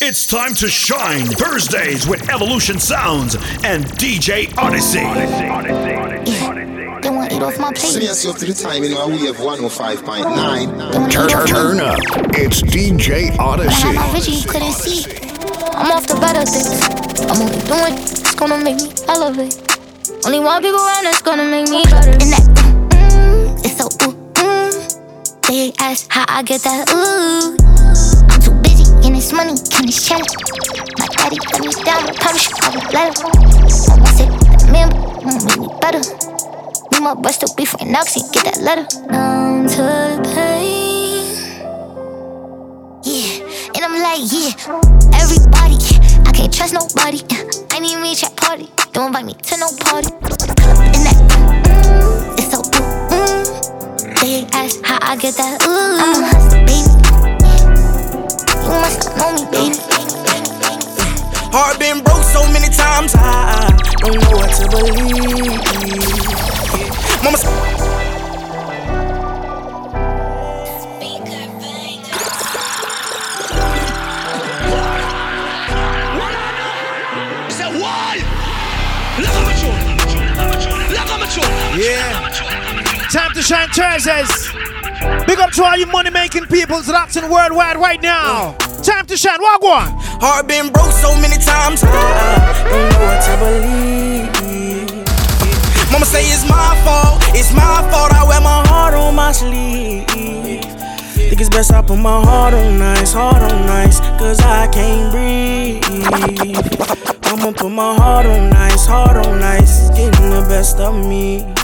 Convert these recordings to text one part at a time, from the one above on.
It's time to shine Thursdays with Evolution Sounds and DJ Odyssey. They want to eat off my plate. Serious up to the time, you know, we have 105.9. They wanna Turn, eat off my turn up. It's DJ I Odyssey. had my vision, you couldn't see. I'm off the better things. I'm only doing it. it's gonna make me elevate. Only one people around that's gonna make me better. And that, mm, it's so ooh, mm. They ask how I get that ooh. This money, getting this channel. My daddy got me down, I promise you I won't let him. I want it, man, won't make me better. Me, my boy still beef right now, 'cause he get that letter. Numb to the pain. Yeah, and I'm like, yeah, everybody, I can't trust nobody. I need me a party, don't invite me to no party. And that, mm, it's so mm. They ask how I get that ooh. I'm a hustler, baby. You must not know me, baby. Heart been broke so many times, I don't know what to believe. Mama, s- Yeah. Time to shine Thursdays. Big up to all you money making peoples that's in worldwide right now. Time to shine. Walk on. heart been broke so many times, I don't know what to believe. Mama say it's my fault, it's my fault. I wear my heart on my sleeve. Think it's best I put my heart on nice, heart on nice, cause I can't breathe. I'ma put my heart on nice, heart on nice, getting the best of me.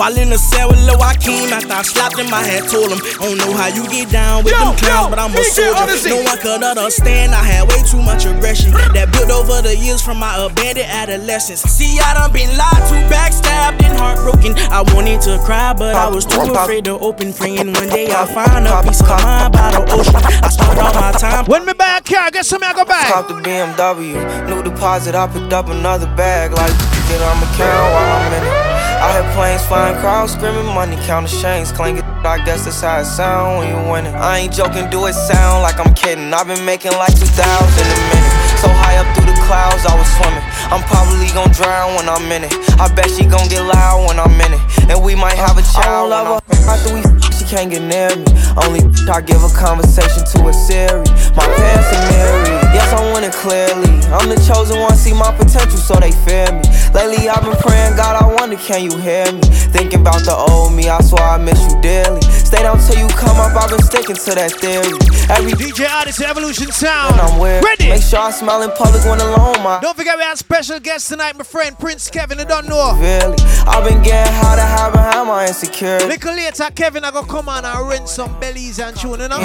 While in the cell with Lil Joaquin, after I slapped him, I had told him, I don't know how you get down with Yo, them clowns, yo, but I'm a DJ soldier. No one could understand, I had way too much aggression that built over the years from my abandoned adolescence. See, I done been lied to, backstabbed, and heartbroken. I wanted to cry, but I was too afraid to open, praying one day I'll find a piece of mind by the ocean. I spent all my time. When me back here, I guess some I go back. Cop the BMW, new deposit. I picked up another bag, like get on my count while I'm in it. I had planes flying, crowds screaming, money counting chains clanking. I guess that's how it sound when you winning. I ain't joking, do it sound like I'm kidding. I've been making like 2,000 a minute. So high up through the clouds, I was swimming. I'm probably gon' drown when I'm in it. I bet she gon' get loud when I'm in it. And we might have a child. I love her after we she can't get near me. Only I give a conversation to a Siri. My parents are married. Yes, I want it clearly. I'm the chosen one, see my potential, so they fear me. Lately, I've been praying, God, I wonder, can you hear me? Thinking about the old me, I swear I miss you dearly. Stay down till you come up, I've been sticking to that theory. Every DJ Odyssey Evolution Sound. when I'm weird, Ready? make sure I smile in public when alone, my. Don't forget we have special guest tonight, my friend Prince Kevin. I don't know. Really, I've been getting how to hide behind my insecurity. Little later, Kevin, I gonna come on and rent some bellies and tune, you know?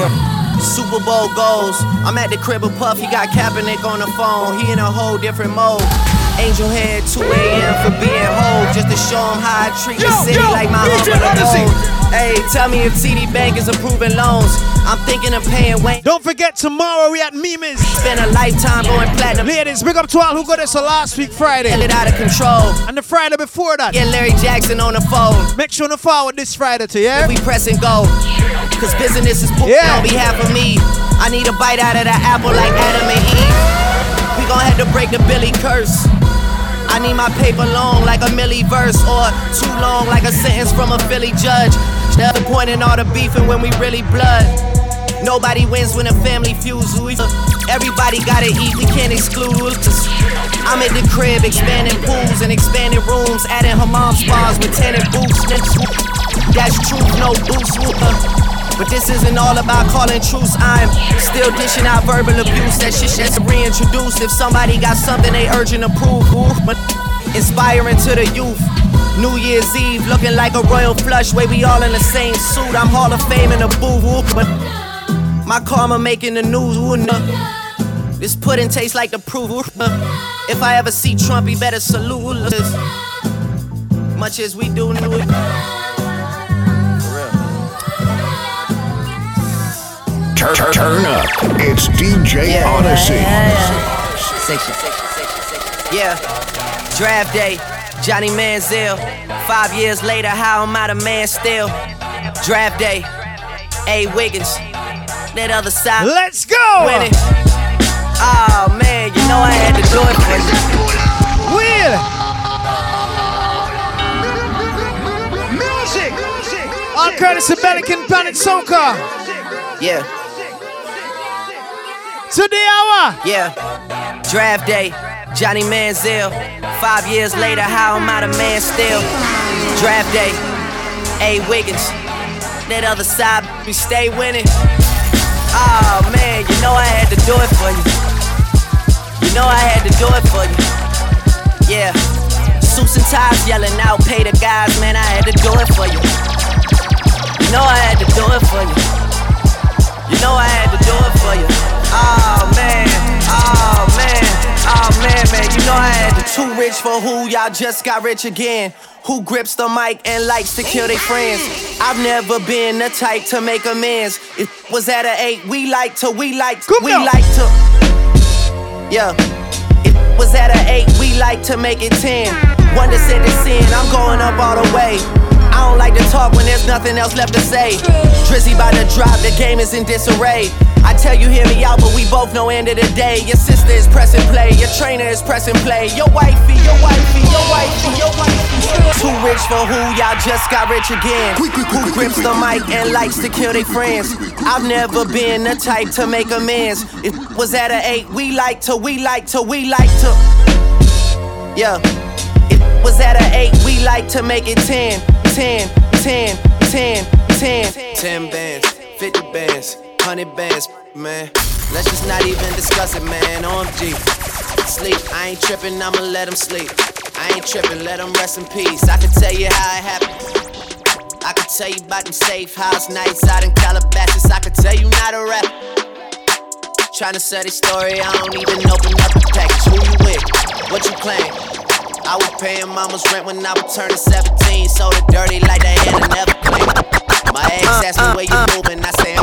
Super Bowl goes. I'm at the crib of Puff, he got Kaepernick on the phone. He in a whole different mode. Angel head 2 a.m. for being whole, just to show him how I treat the Yo, city yo, like my DJ home of the Odyssey. gold. Hey, tell me if TD Bank is approving loans. I'm thinking of paying Wayne. Don't forget, tomorrow we at Mimis. Spend a lifetime going platinum. Ladies, big up to all who got us last week Friday. Get it out of control. And the Friday before that. Get Larry Jackson on the phone. Make sure to forward this Friday to yeah? We press and go. Cause business is booked Yeah. on behalf of me. I need a bite out of the apple like Adam and Eve. We gon' have to break the Billy curse. I need my paper long like a milli verse or too long like a sentence from a Philly judge. The point in all the beefing when we really blood. Nobody wins when a family feuds. Everybody gotta eat, we can't exclude. I'm at the crib expanding pools and expanding rooms, adding hammam spas with tenant booths. That's truth, no boost. But this isn't all about calling truce. I'm still dishing out verbal abuse. That shit that's reintroduced. If somebody got something they urgent to prove, but inspiring to the youth. New Year's Eve looking like a royal flush. Way we all in the same suit. I'm Hall of Fame in a booth. ooh, But my karma making the news. ooh, nah. This pudding tastes like the proof. If I ever see Trump, he better salute. us. Much as we do it. Turn, turn, turn up. It's DJ Odyssey. Yeah, draft day, Johnny Manziel. Five years later, how am I the man still? Draft day, A. Wiggins. That other side. Let's go! Winning. Oh man, you know I had to do it for you. Will! Music! All Curtis American Planet Soca. Yeah. To the hour. Yeah. Draft day. Johnny Manziel. Five years later, how am I the man still? Draft day. A. Wiggins. That other side, we stay winning. Oh man, you know I had to do it for you. You know I had to do it for you. Yeah. Suits and ties yelling out, pay the guys, man, I had to do it for you. Rich for who y'all just got rich again who grips the mic and likes to kill their friends. I've never been the type to make amends. It was at an eight, we like to, we like to, we like to. Yeah. It was at an eight, we like to make it ten. One to send it sin, I'm going up all the way. I don't like to talk when there's nothing else left to say. Drizzy by the drop, the game is in disarray. I tell you, hear me out, but we both know end of the day. Your sister is pressing play, your trainer is pressing play. Your wifey, your wifey, your wifey, your wifey. Too rich for who y'all just got rich again. Who grips the mic and likes to kill their friends. I've never been the type to make amends. It was at an eight, we like to, we like to, we like to. Yeah. It was at an eight, we like to make it ten, ten, ten, ten, ten. Ten bands, fifty bands hundred bands, man. Let's just not even discuss it, man. OMG. Sleep, I ain't tripping, I'ma let him sleep. I ain't tripping, let him rest in peace. I can tell you how it happened. I can tell you about them safe house nights out in Calabasas. I can tell you not a rap. Trying to sell this story, I don't even open up the package. Who you with? What you claim? I was paying mama's rent when I was turning 17. Sold it dirty like they had never claimed. My ex asked me where you moving, I say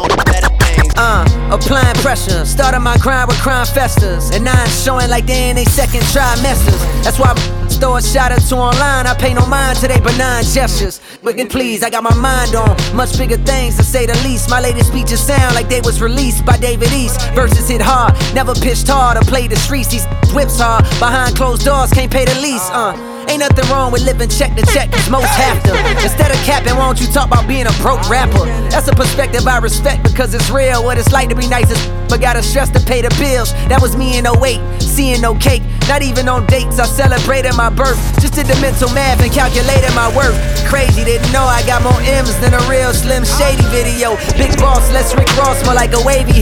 applying pressure. Started my grind with crime festers. And now I'm showing like they in they second trimesters. That's why I throw a shot or two online. I pay no mind to they benign gestures. Wicked please, I got my mind on much bigger things to say the least. My latest speeches sound like they was released by David East. Verses hit hard, never pitched hard or played the streets. These whips hard, behind closed doors, can't pay the lease. Uh. Ain't nothing wrong with living check to check, cause most have to. Instead of capping, why don't you talk about being a broke rapper? That's a perspective I respect because it's real. What it's like to be nice as but gotta stress to pay the bills. That was me in 08, seeing no cake. Not even on dates, I celebrated my birth. Just did the mental math and calculated my worth. Crazy, didn't know I got more M's than a real Slim Shady video. Big boss, less Rick Ross, more like a wavy.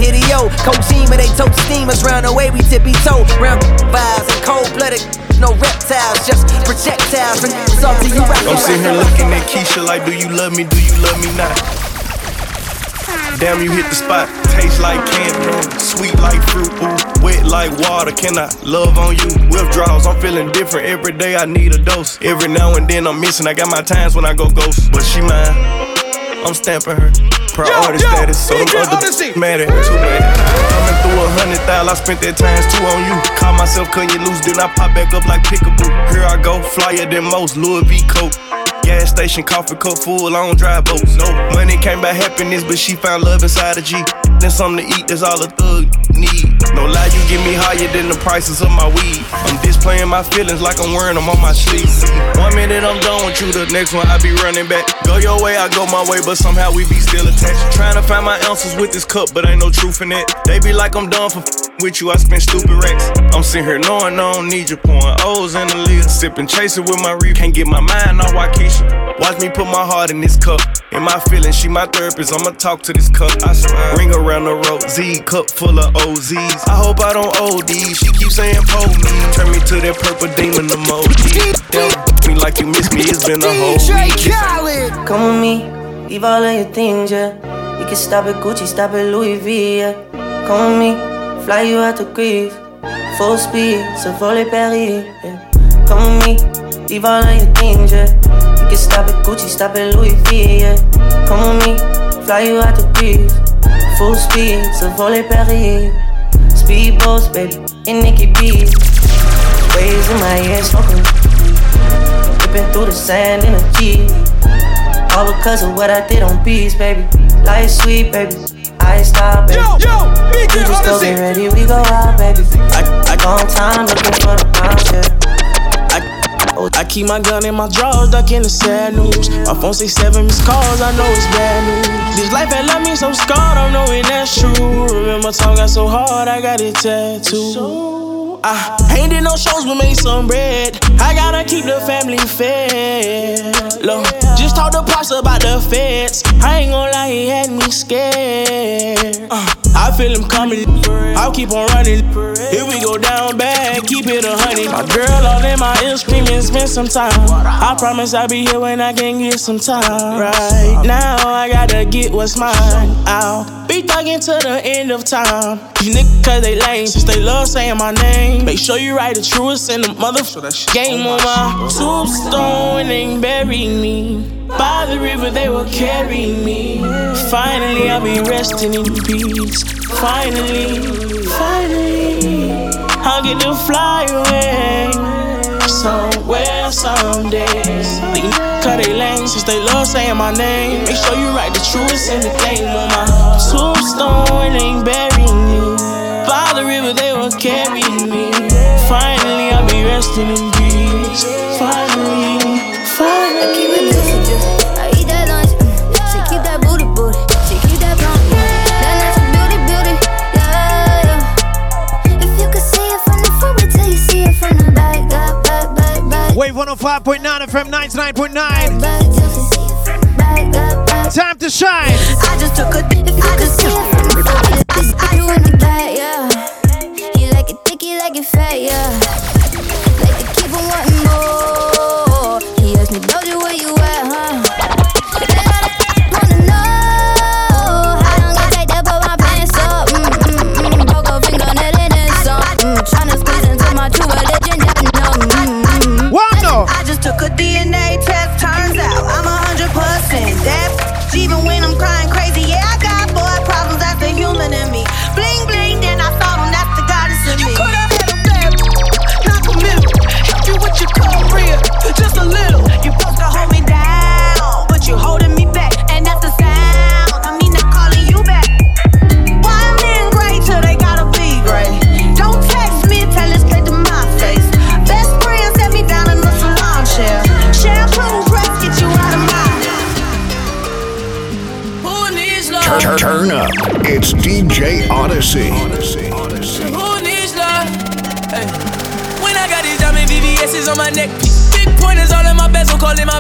Coach team, they tote steamers round the way we tippy toe. Round vibes and cold blooded no reptiles, just projectiles. And salty, you rock I'm sitting here looking at Keisha like, do you love me? Do you love me not? Damn, you hit the spot. Taste like candy, sweet like fruit, ooh, wet like water. Can I love on you? Withdrawals, I'm feeling different every day. I need a dose. Every now and then I'm missing. I got my times when I go ghost, but she mine. I'm stamping her. Priority status, so them other mad at too mad. Coming through a hundred thousand, I spent that times two on you. Caught myself cutting you loose, then I pop back up like pickaboo. Here I go, flyer than most, Louis V coat. Gas station, coffee cup full, I don't drive boats. No money came by happiness, but she found love inside a G. Then something to eat, that's all a thug need. No lie, you get me higher than the prices of my weed. I'm displaying my feelings like I'm wearing them on my sleeves. One minute I'm done with you, the next one I be running back. Go your way, I go my way, but somehow we be still attached. Trying to find my ounces with this cup, but ain't no truth in it. They be like I'm done for with you, I spend stupid racks. I'm sitting here knowing I don't need you, pouring O's in the lid. Sipping, chasing with my reef. Can't get my mind on Waukesha. Watch me put my heart in this cup. In my feelings, she my therapist. I'ma talk to this cup. I swear. Ring around the road, Z cup full of I hope I don't OD. She keep saying pull me. Turn me to that purple demon emoji. Tell me like you miss me. It's been a whole week. Come with me, leave all of your things, yeah. You can stop at Gucci, stop at Louis V, yeah. Come with me. Fly you out to Greece, full speed, so volley Paris. Yeah. Come with me, leave all of your things, yeah. You can stop at Gucci, stop at Louis V, yeah. Come with me, fly you out to Greece, full speed, so volley Paris. Speedboats, baby, in Nikki Beach. Waves in my ear, smoking. Dipping through the sand in a Jeep. All because of what I did on beats, baby. Life sweet, baby. I stop, baby. Yo, yo, we just go get ready, we go out, baby. I, I long time looking for the pound, yeah. I, I keep my gun in my drawers, ducking the sad news. My phone say seven missed calls, I know it's bad news. This life had left me so scarred, I'm knowing that's true. Remember, time got so hard, I got it tattooed. I ain't did no shows, but made some bread. I gotta keep the family fed. Look, just talk to Pops about the feds. I ain't gonna lie, he had me scared. Uh, I feel him coming. I'll keep on running. If we go down bad, keep it a honey. My girl all in my ear screaming, spend some time. I promise I'll be here when I can get some time. Right now, I gotta get what's mine. I'll be thugging to the end of time. These niggas, cause they lame, since they love saying my name. Make sure you write the truest in the mother game on my tombstone and bury me. By the river they will carry me. Finally I'll be resting in peace. Finally, finally, I'll get to fly away somewhere someday. These cut they lame since they love saying my name. Make sure you write the truest in the game on my tombstone and bury me. By the river, they will carry me. Finally, I'll be resting in peace. Finally, 105.9 FM 99.9. Time to shine.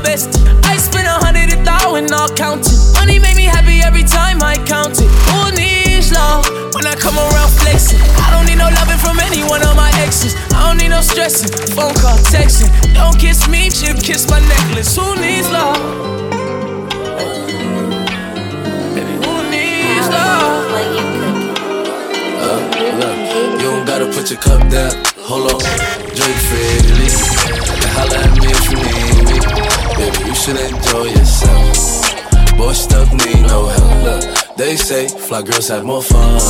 My best. I spend a hundred a thousand, all counting. Money make me happy every time I count it. Who needs love? When I come around flexing, I don't need no loving from any one of my exes. I don't need no stressing, phone call, texting. Don't kiss me, she'll kiss my necklace. Who needs love? Baby, who needs love? Uh, look, you don't gotta put your cup down. Hold on, Drake freely. Holla at me if you need me. Baby, you should enjoy yourself. Boy, stuff need no help. Look, they say fly girls have more fun.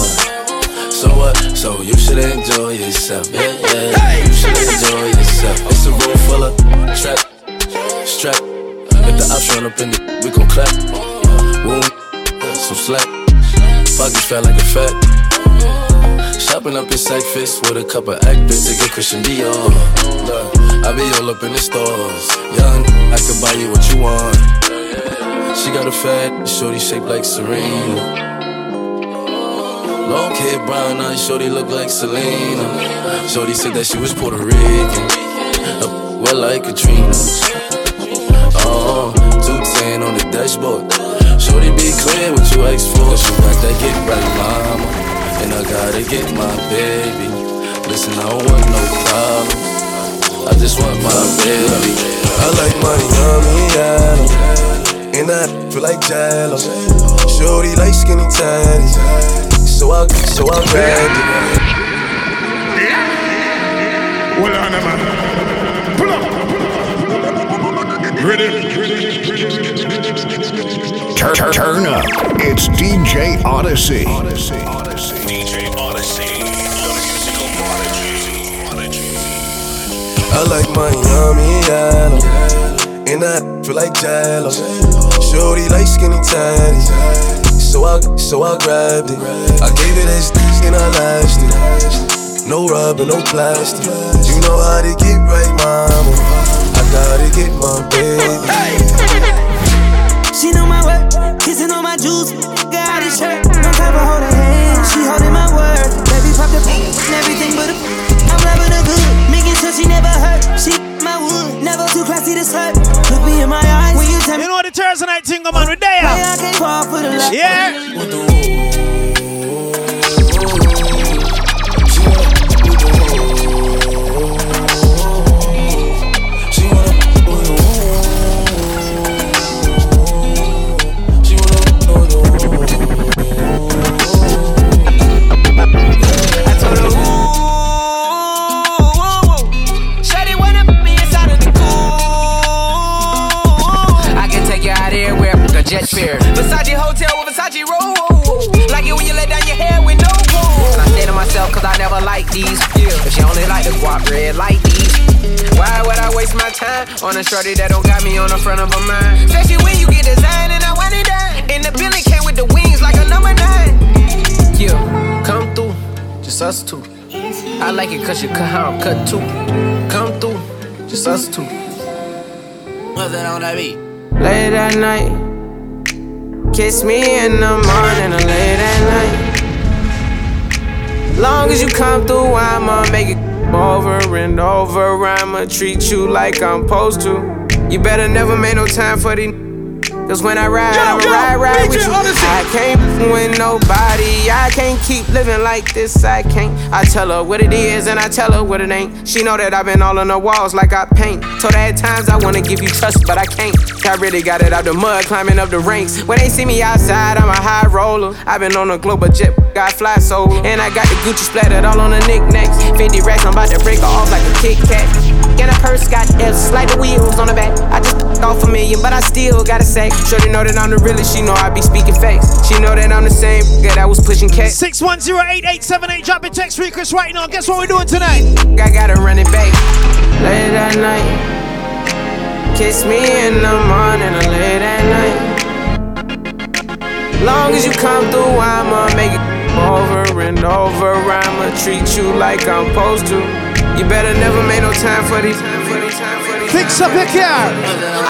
So what? So you should enjoy yourself. Yeah, yeah. You should enjoy yourself. It's a room full of trap, strap. If the ops run up in the, we gon' clap. Wound, some slack. Pockets fat like a fat. Shopping up in sack fist with a couple actors to get Christian Dior. Look, I be all up in the stores. Young, I can buy you what you want. She got a fat, shorty shaped like Serena. Long hair, brown eyes, shorty look like Selena. Shorty said that she was Puerto Rican. Uh, well, like Katrina. Oh, 210 on the dashboard. Shorty be clear baby. Listen, I don't want no problems. I just want my baby. I like my yummy yellow. And I feel like jello. Shorty like skinny tatties. So I, so I grabbed it. Well, on, man. Pull up. Ready? Turn, turn, turn up. It's DJ Odyssey. DJ Odyssey. I like my yummy yellow. And I feel like jello. Shorty like skinny tatties. So I, so I grabbed it. I gave it as and I lashed it. No rubber, no plastic. You know how to get right, mama. I gotta get my baby. She know my work, kissing on my juice. Got his shirt, no time for holding hands. She holding my word. Baby pop the and everything but a. I'm rubbing her good, making she never hurt. She my wood, never too classy to hurt. Look me in my eyes when you tell me. You know what the Thursday night thing, on, we're there. I can't fall for the love. Yeah. I like these. If she only like the guap red like these. Why would I waste my time on a shorty that don't got me on the front of her mind? Especially when you get designed and I want it done. And the Billy came with the wings like a number nine. Yeah, come through, just us two. I like it cause you cut how I'm cut too. Come through, just us two. What's that on that beat? Late at night, kiss me in the morning or late at night. Long as you come through, I'ma make it over and over. I'ma treat you like I'm supposed to. You better never make no time for these. Cause when I ride, Yo, I'ma yo, ride, ride with you. I can't with nobody. I can't keep living like this. I can't. I tell her what it is and I tell her what it ain't. She know that I've been all on the walls like I paint. Told her at times I wanna give you trust, but I can't. I really got it out the mud, climbing up the ranks. When they see me outside, I'm a high roller. I've been on a global jet, got fly solo. And I got the Gucci splattered all on the knickknacks. 50 racks, I'm about to break her off like a Kit Kat. And a purse got F's, like the wheels on the back. I just off a million, but I still gotta say. Shorty know that I'm the realest, she know I be speaking facts. She know that I'm the same that was pushing cats. 610-8878, drop a text request right now. Guess what we're doing tonight? I gotta run it back. Late at night. Kiss me in the morning or late at night. Long as you come through, I'ma make it over and over. I'ma treat you like I'm supposed to. You better never make no time for these. Fix up your car.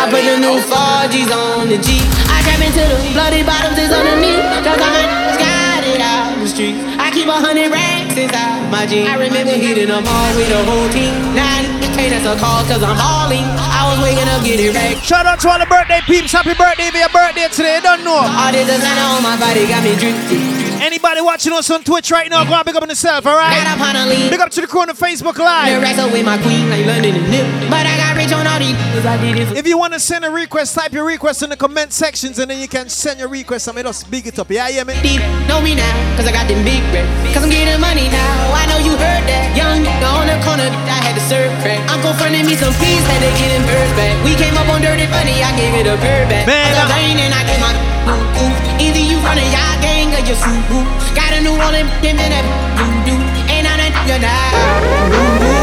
I put the new 4Gs on the G. I trap into the bloody bottoms is underneath. Cause niggas got it out the street. I keep a hundred racks inside my jeans. I remember hitting them all with the whole team. Now I can't answer calls cause I'm balling. I was waking up getting wrecked. Shout out to all the birthday peeps. Happy birthday for your birthday today. You don't know. All this designer on my body got me drifting. Anybody watching us on Twitch right now, go and big up on yourself, alright? Got up on. Big up to the crew on the Facebook Live. racks up with my queen like London and Nip. But I got rich on all these cause I did it for If you want to send a request, type your request in the comment sections and then you can send your request and let us big it up. Yeah, yeah, man. deep. Know me now, cause I got them big racks. Cause I'm getting money now. I know you heard that. Young on the corner, I had to serve crack. Uncle fronted me some peas, had to get them birds back. We came up on dirty funny, I gave it a bird back. Man, I rain and I gave my ooh. Either you running y'all gang or you suit. Got a new one in in that doo doo. Ain't on that nigga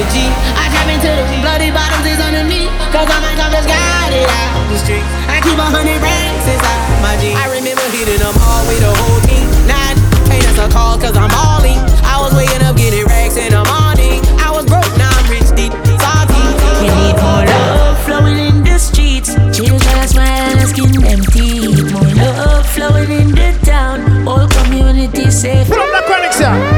the G. I trap into the bloody bottoms is underneath. Cause all my compass got it out the street. I keep a hundred racks inside my jeans. I remember hitting them all with the whole team. Now I can't answer calls cause I'm balling. I was waking up getting racks in the morning. I was broke, now I'm rich, deep, salty. We need more love flowing in the streets. Children are smile skin empty. More love flowing in the town. All community safe. Put up that chronic, sir.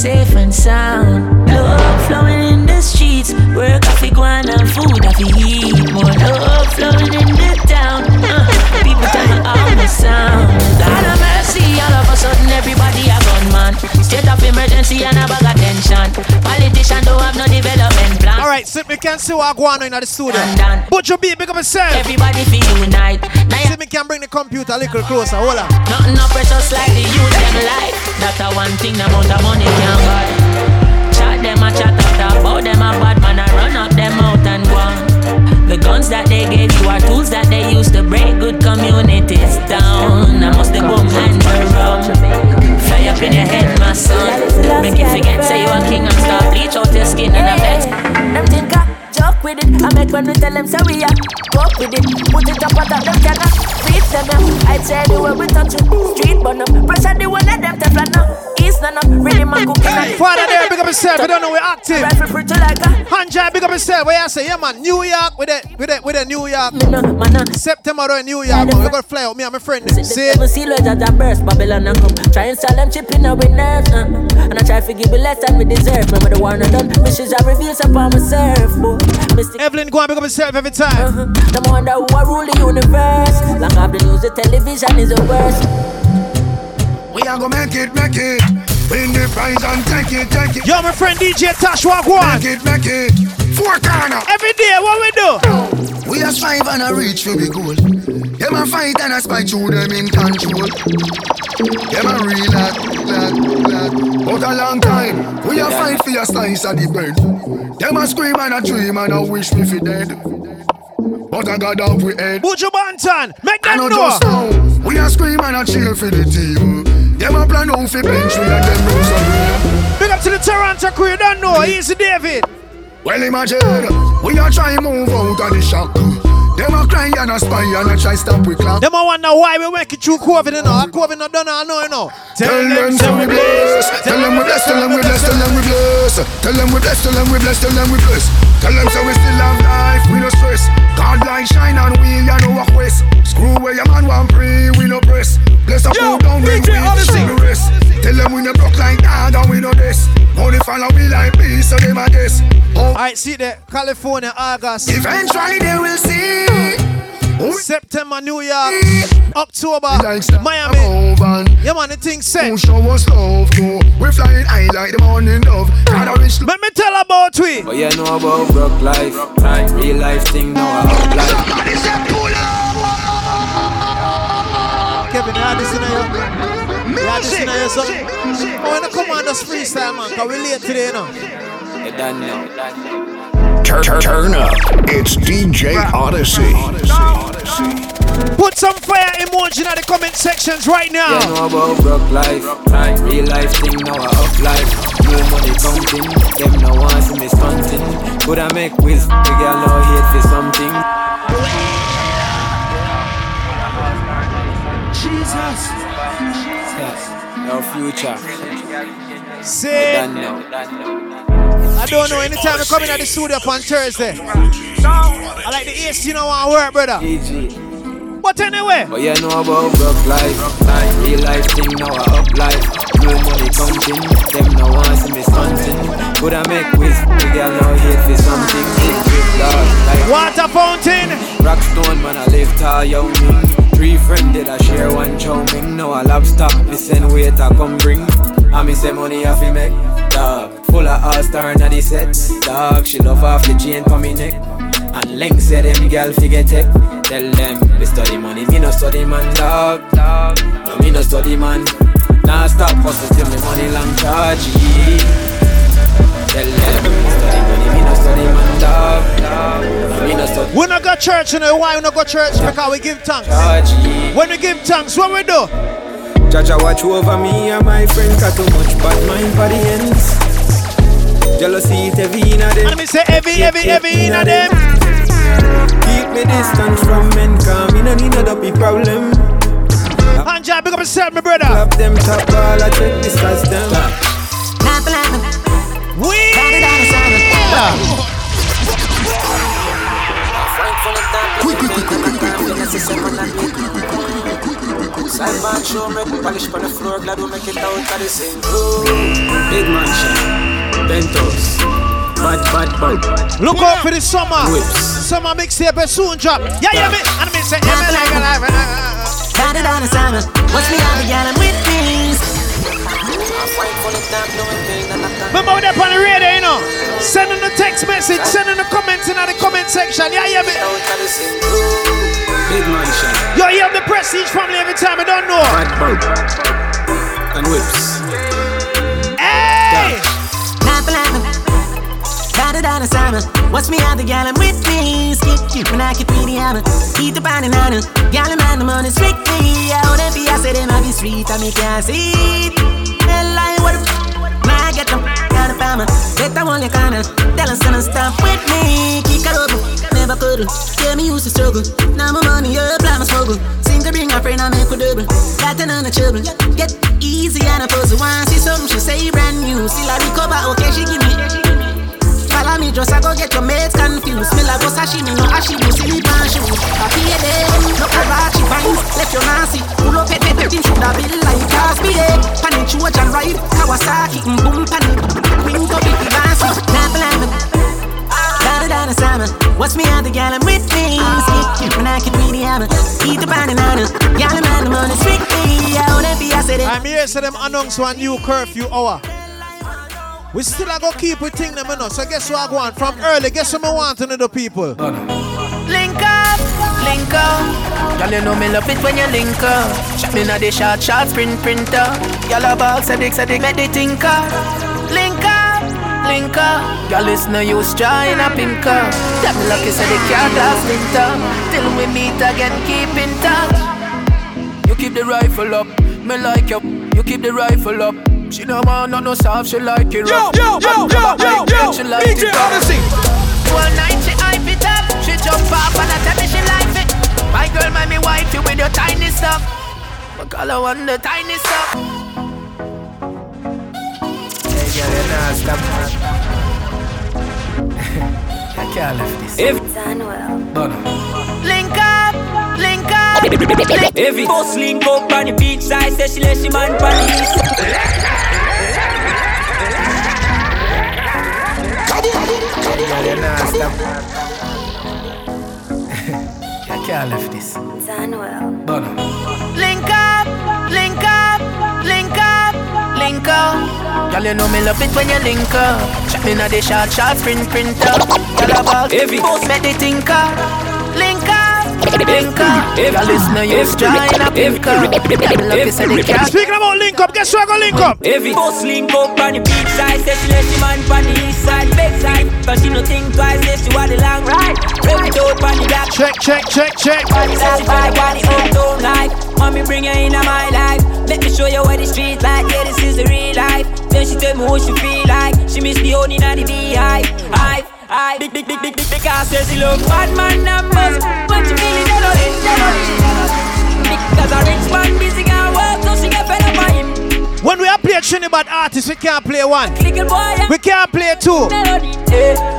Safe and sound. Love flowing in the streets. Work off go on and food off eat. More love flowing in State of emergency and a bag of tension. Politician don't have no development plan. Alright, so we can see what going on in the studio. But you be big up yourself. Everybody feel unite. Me can bring the computer a little closer. Hold on. Nothing no precious like the youth them life. That's a one thing the amount of money can buy. Chat them a chat with it, put it up on top them cannot beat them. Yeah. I'd say anywhere we touch it, street burn up. Pressure the one of them teflon up. East none up, really man cooking. Father there, big up yourself. I don't know we're active. Rifle pretty like a Hanja, big up yourself. Where you say, yeah man, New York with it, with it, with it, New York. no, man, no. September in New York, man. We're gonna fly out. Me and my friend. See, Them see Lord that burst Babylon and come Try and sell them chip in our nerves uh. And I try to give you less than we deserve Remember the war not done Missions I reveals upon myself boy. Mystic Evelyn, go and big up yourself every time. uh-huh. Them wonder who I rule the universe Like I've been used the television is the worst We are gonna make it, make it. Win the prize and take it, take it. Yo, my friend DJ Tash, walk one. Make it, make it. Four corner. Every day, what we do? We a strive and a reach for the goal. Them a fight and a spy through them in control. Them a real lad, lad, lad. But a long time, we a fight for your slice of the bread. Them a scream and a dream and a wish me fi dead. But I got up with head. Buju Banton, make them know know. We a scream and a cheer for the team. Them a plan out fi bench we and them know some. Big up to the Toronto crew, you don't know. Easy David. Well imagine, we a try move out of the shock. Them a cry and a spy and a try stop we clock. Them a wonder why we make it through COVID, you know. COVID not done, I know, you know. Tell them say we bless, tell them we bless, tell them we bless, tell them we bless, tell them we bless, tell them we bless, tell them we bless. Tell them say we still have life, we no stress. God light shine and we a no a quest. Screw where your man want pray, we no press. Bless up who down when we Odyssey. the rest. Tell them we no broke like that and we no this. Only follow we like peace, so them a this. Oh, Alright, see there, California, August. eventually they will see. Who September, New York, October, likes that Miami. move on. Yeah, man, the thing set. Who show us love, no. We flying high like the morning dove. God, I wish Let me tell about we. But you know about broke life, real life thing now I up life. Kevin, you had this in your. You had this in your something. Oh, when I come on this freestyle, man, because we late today, you know. You don't know. Turn, turn, turn up. It's DJ Odyssey. Put some fire emoji in the comment sections right now. You know about broke life, real life thing now I up life. New money counting, them no want see me stunting. Could I make whiz, the girl no hate for something. Jesus. No future. Say, Done now. I don't know. Anytime I come in at the studio up on Thursday, I like the AC, you know, I work, brother. GG. But anyway, But you know about broke life, real life thing now I up life. New money counting, them no want see me stunting. Could I make whiz, the girl no hate for something. Big big dog, like water fountain. Rockstone man, I live tall, young me. Three friend did I share one chow mein. Now I lobster, me send waiter come bring. I me say money I fi make, dog. Full of all star inna the set, dog. She love off the chain for me neck. And length say them girl fi get tech. Tell them me study money, me no study man, dog. No me no study man. Nah stop hustle till me money long charge. Tell them me study money, me no study man, dog. No me no study. We not go church, you know why we not go church? Because we give thanks. Charge. When we give thanks, what we do? Jah Jah watch over me and my friend Got too much bad mind for the ends Jealousy it heavy in them And me say heavy, heavy, heavy in them. Keep me distance from men Cause me no need no dopey problem. Hanja, big up yourself, my brother. Clap them top ball I check this as them. We Quick, quick, quick, quick, quick, quick, Sidebar show make polish on the floor Glad we make it out of the same Big mansion Bentos Bad, bad, bad Look out for the summer. Whips. Summer mixtape will soon drop. Yeah, yeah, me. And me say, yeah, me like a life. Got it on the summer. Watch me out the gal I'm with me. Remember we're up on the radio, you know. Send in the text message, send in the comments in the comment section. Yeah, yeah, me. Big mansion Yo, you have the prestige family every time. I don't know. Bad, bad And whips Got it on summer. Watch me out the gal I'm with me. Skip you when I keep pretty hammer. Eat the pan and honor. Gal I'm on the money strictly. I would be I said them I be sweet and me can't see. Tell lie what the I get them. Got a farmer. Bet I want your corner. Tell us to stop with me. Kick it over. never cuddle. Yeah, me used to struggle. Now my money up, like my struggle. To bring a friend, I make a double. Got another trouble. Get easy and a puzzle. Once see something, she say brand new. Still I recover, okay, she give me. Follow me, just I go get your mates confused. Me like go sashimi, no ashibu, silly pan shoe. Happy them, no karachi vines, left your nasty. Pull up at the thing, should have been like Cosby Day. Panic, Trojan ride, Kawasaki, mm, boom, panic. Wing up, it, advance, now, now, Down, down, Simon. What's me on the gal? I'm with me. Skip, when I can read the hammer. Eat the banana. Gal, I'm the money. Strictly. I wanna be, I said it. I'm here, so them announce one new curfew hour. We still are gonna keep we thing them, you know. So guess what I want from early? Guess what I want to know the people. Link up, link up. Girl, you know me love it when you link up. Shot me na the shot, shot, sprint, printer. Girl, a box, a dick, a dick, make the tinker. Link up, link up. Girl, it's no use trying a pinker. That me lucky, say the car glass winter. Till we meet again, keep in touch. You keep the rifle up, me like you. You keep the rifle up. She no want not no soft, she like it rough. Yo, yo, yo, yo, yo, yo, she like DJ it. Odyssey. One night she hype it up. She jump off and I tell me she like it. My girl, my me wife you with your tiny stuff. My girl, I want the tiny stuff. Hey girl, you not stop. I can't lift this. If Link up, link up. Every boss link up on the beach side, say she let she man pan I can't lift this. Link up, link up, link up, link up. Girl, you know me love it when you link up. Shot me na the shot, shot, sprint, printer. Girl, about Heavy. boss make the tinker. Link up, link up. Girl, listen to you, trying to link up. Girl, love you, say the cat. Speaking about link up, guess what I gonna link up? Every boss link up on the beach side, say she let she man pan the east side, back side. Cause she no think twice, say she want the long ride. Rev it out on the black. Check, check, check, check. Say she find got the uptown life. Mommy bring her in my life. Let me show you what the street like. Yeah, this is the real life. Then she tell me what she feel like. She miss the honey and the beehive. Hive, hive. Big, big, big, big, big, because says she love bad man numbers. When she feel it, they don't it, they don't it. Because a rich man busy When we are playing Trinidad artists, we can't play one. We can't play two. melody.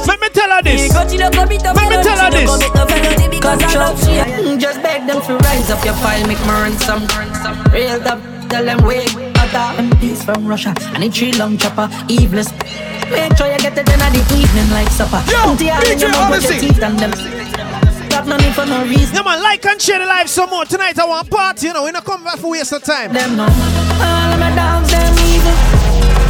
Let me tell her this. Go to the commit of Let me tell her this. no commit of melody Because I love she Mm, Just beg them to rise up your file, make me run some. Real up, tell them wait. Other MPs from Russia and a tree long chopper, eveless. Make sure you get it in the evening like supper. Yo, Empty out in DJ your mouth with your Odyssey. teeth and them. Got no need for no reason. Yeah, man, like and share the live some more. Tonight I want party, you know. we're not come back for waste of time. Them no. All of my dogs, them evil.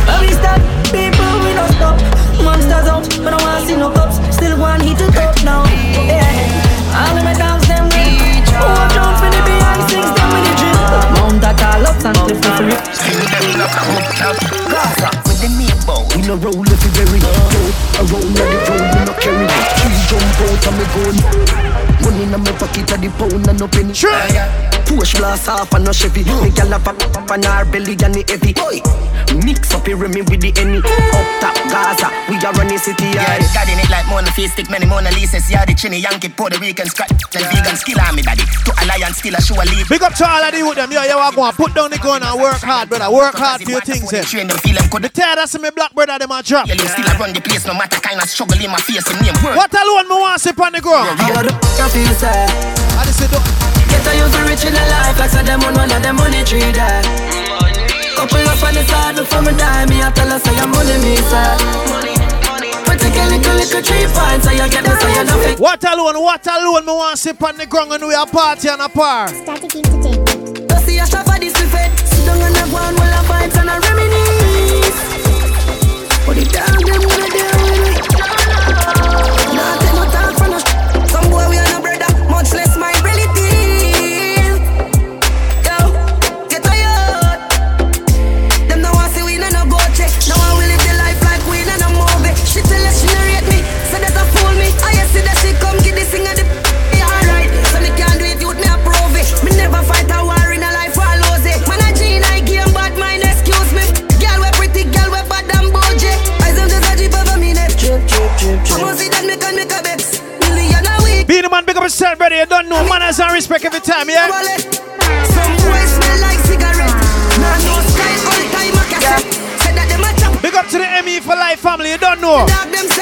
But we start people, we don't stop. Monsters out, but I want to see no cops. Still one heat it up now. Oh, yeah. All of my dogs, them real. Watch out for the behind six, them with the drip. Mount that all up and flip the flip. We no roll every very Around the road, we no carry. Three jump out and me gun. Money in my pocket, a the pound and no penny. Sure. Push blast off and no Chevy. Me gyal have a up on her belly and the heavy. Mix up here me with the enemy. Up top Gaza, we are running city. Yeah, Yeah, daddy it like Mona Face, stick many Mona Lisa's. Yeah, the chinny Yankee, Puerto Rican, scratch, and vegan skill on me, daddy. To alliance, still a show a lead. Big up to all of the youth them. Yo, you walk on. Put down the gun and work hard, brother. Work hard for your things, eh. Train them, feel them, could The tired me black brother them a drop. Yeah, you still a run the place, no matter kind of struggle in my face, and name work. What alone me want sip on the ground? How the f*** feel sad? I just say, don't- Get a youth rich in a life like say them on one of them money tree die. Couple up on the side before me die, me I tell her say I'm money me side. But take a little little three points, so you get this, so you don't fit. What alone, what alone me want sip on the ground and we a party and a par. Go see a shop for this buffet. Sit down on the ground while I vibes and I reminisce. Down, And respect every yeah? Some boys smell like cigarette. Nah, no style, all time a chop. Big up to the ME for life family, you don't know.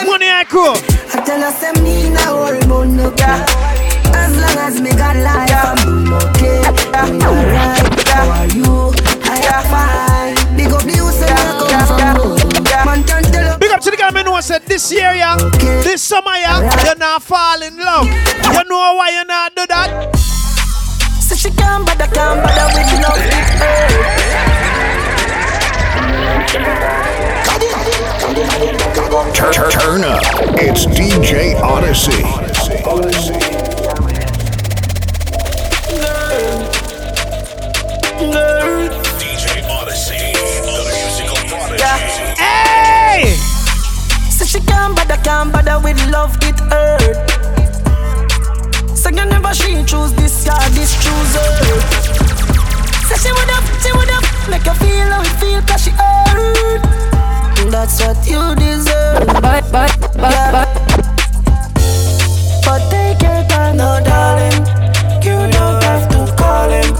Money and crew. I tell us them me now worry about no. As long as me got life, I'm okay. I'm alright. How are you? I am fine. Big up the and I come from home. Man tell Big up to the guy me know I said this year, yeah. This summer, yeah. You're not fall in love. You know why you're not do that? So she can't bother, can't bother with love. Turn, turn, turn up. It's DJ Odyssey. DJ can't bother, can't bother with love, it hurt. So you never she choose this guy, this choose her. So she would up, she would up, make you feel how it feel, cause she hurt. That's what you deserve. Bye, bye, bye, bye. But take your time, no darling. You don't have to call him.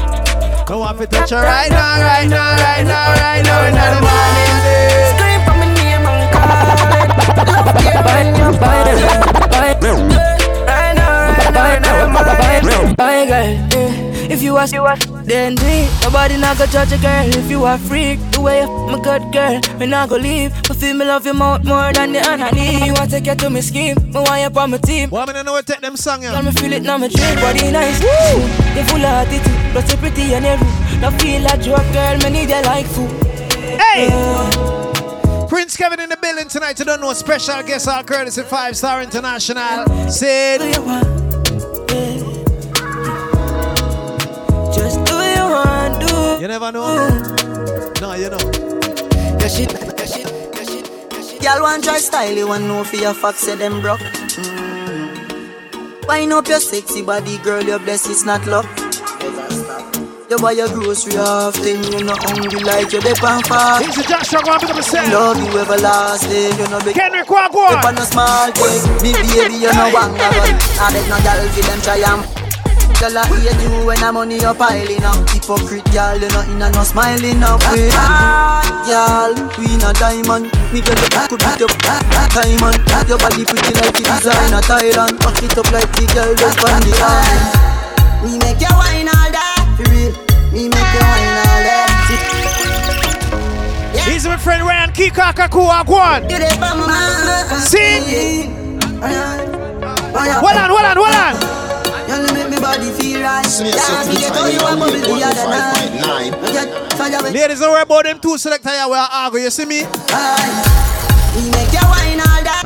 Come on, fit touch her right now, right now, right now, right now, in the Bye, girl. Yeah. If you ask, you ask, then it. Nobody not gonna judge a girl. If you are freak, the way you my good girl, me not gonna leave. But feel me love you more, more than the honey. You want to take you to me scheme, me want you on my team. What me know what take them song, yeah? Girl, me feel it now, me drink, body nice. Woo! You full of attitude, plus you pretty and every. Now feel like you a girl, me need you like food. Hey! Prince Kevin in the building tonight. You don't know special guest our courtesy five star international. Sid. Just do you want do. You never know. No, you know. Yeah, shit, yeah, shit, yeah, shit, yeah, shit. Y'all want try style, you want know for your facts, say them broke. Mm. Wind up your sexy body, girl, your bless it's not luck. You buy your grocery often, you not hungry like you're dip and fast. This is Joshua, go and pick up. Love you everlasting, you know big. Kendrick, go on, go on. Dip small thing, big baby, you know one run. I bet no girl for them try and Girl, I hate you when I'm money you piling up. Hypocrite, girl, you know in a no smiling up. Ah, girl, we in a diamond. Me girl, you could beat your diamond. Your body pretty like the designer Thailand. Fuck it up like the girl just on the island. We make you wine all day, for real. We make you wine all day. He's my friend Ryan Kikaka Kua Guan. See? Hold on, hold on, hold on. You make me body feel right. Yeah, me get all you want, bubble the other night. Get fire with Ladies, don't worry about them two selectors here where I argue. You see me? We make you wine all day.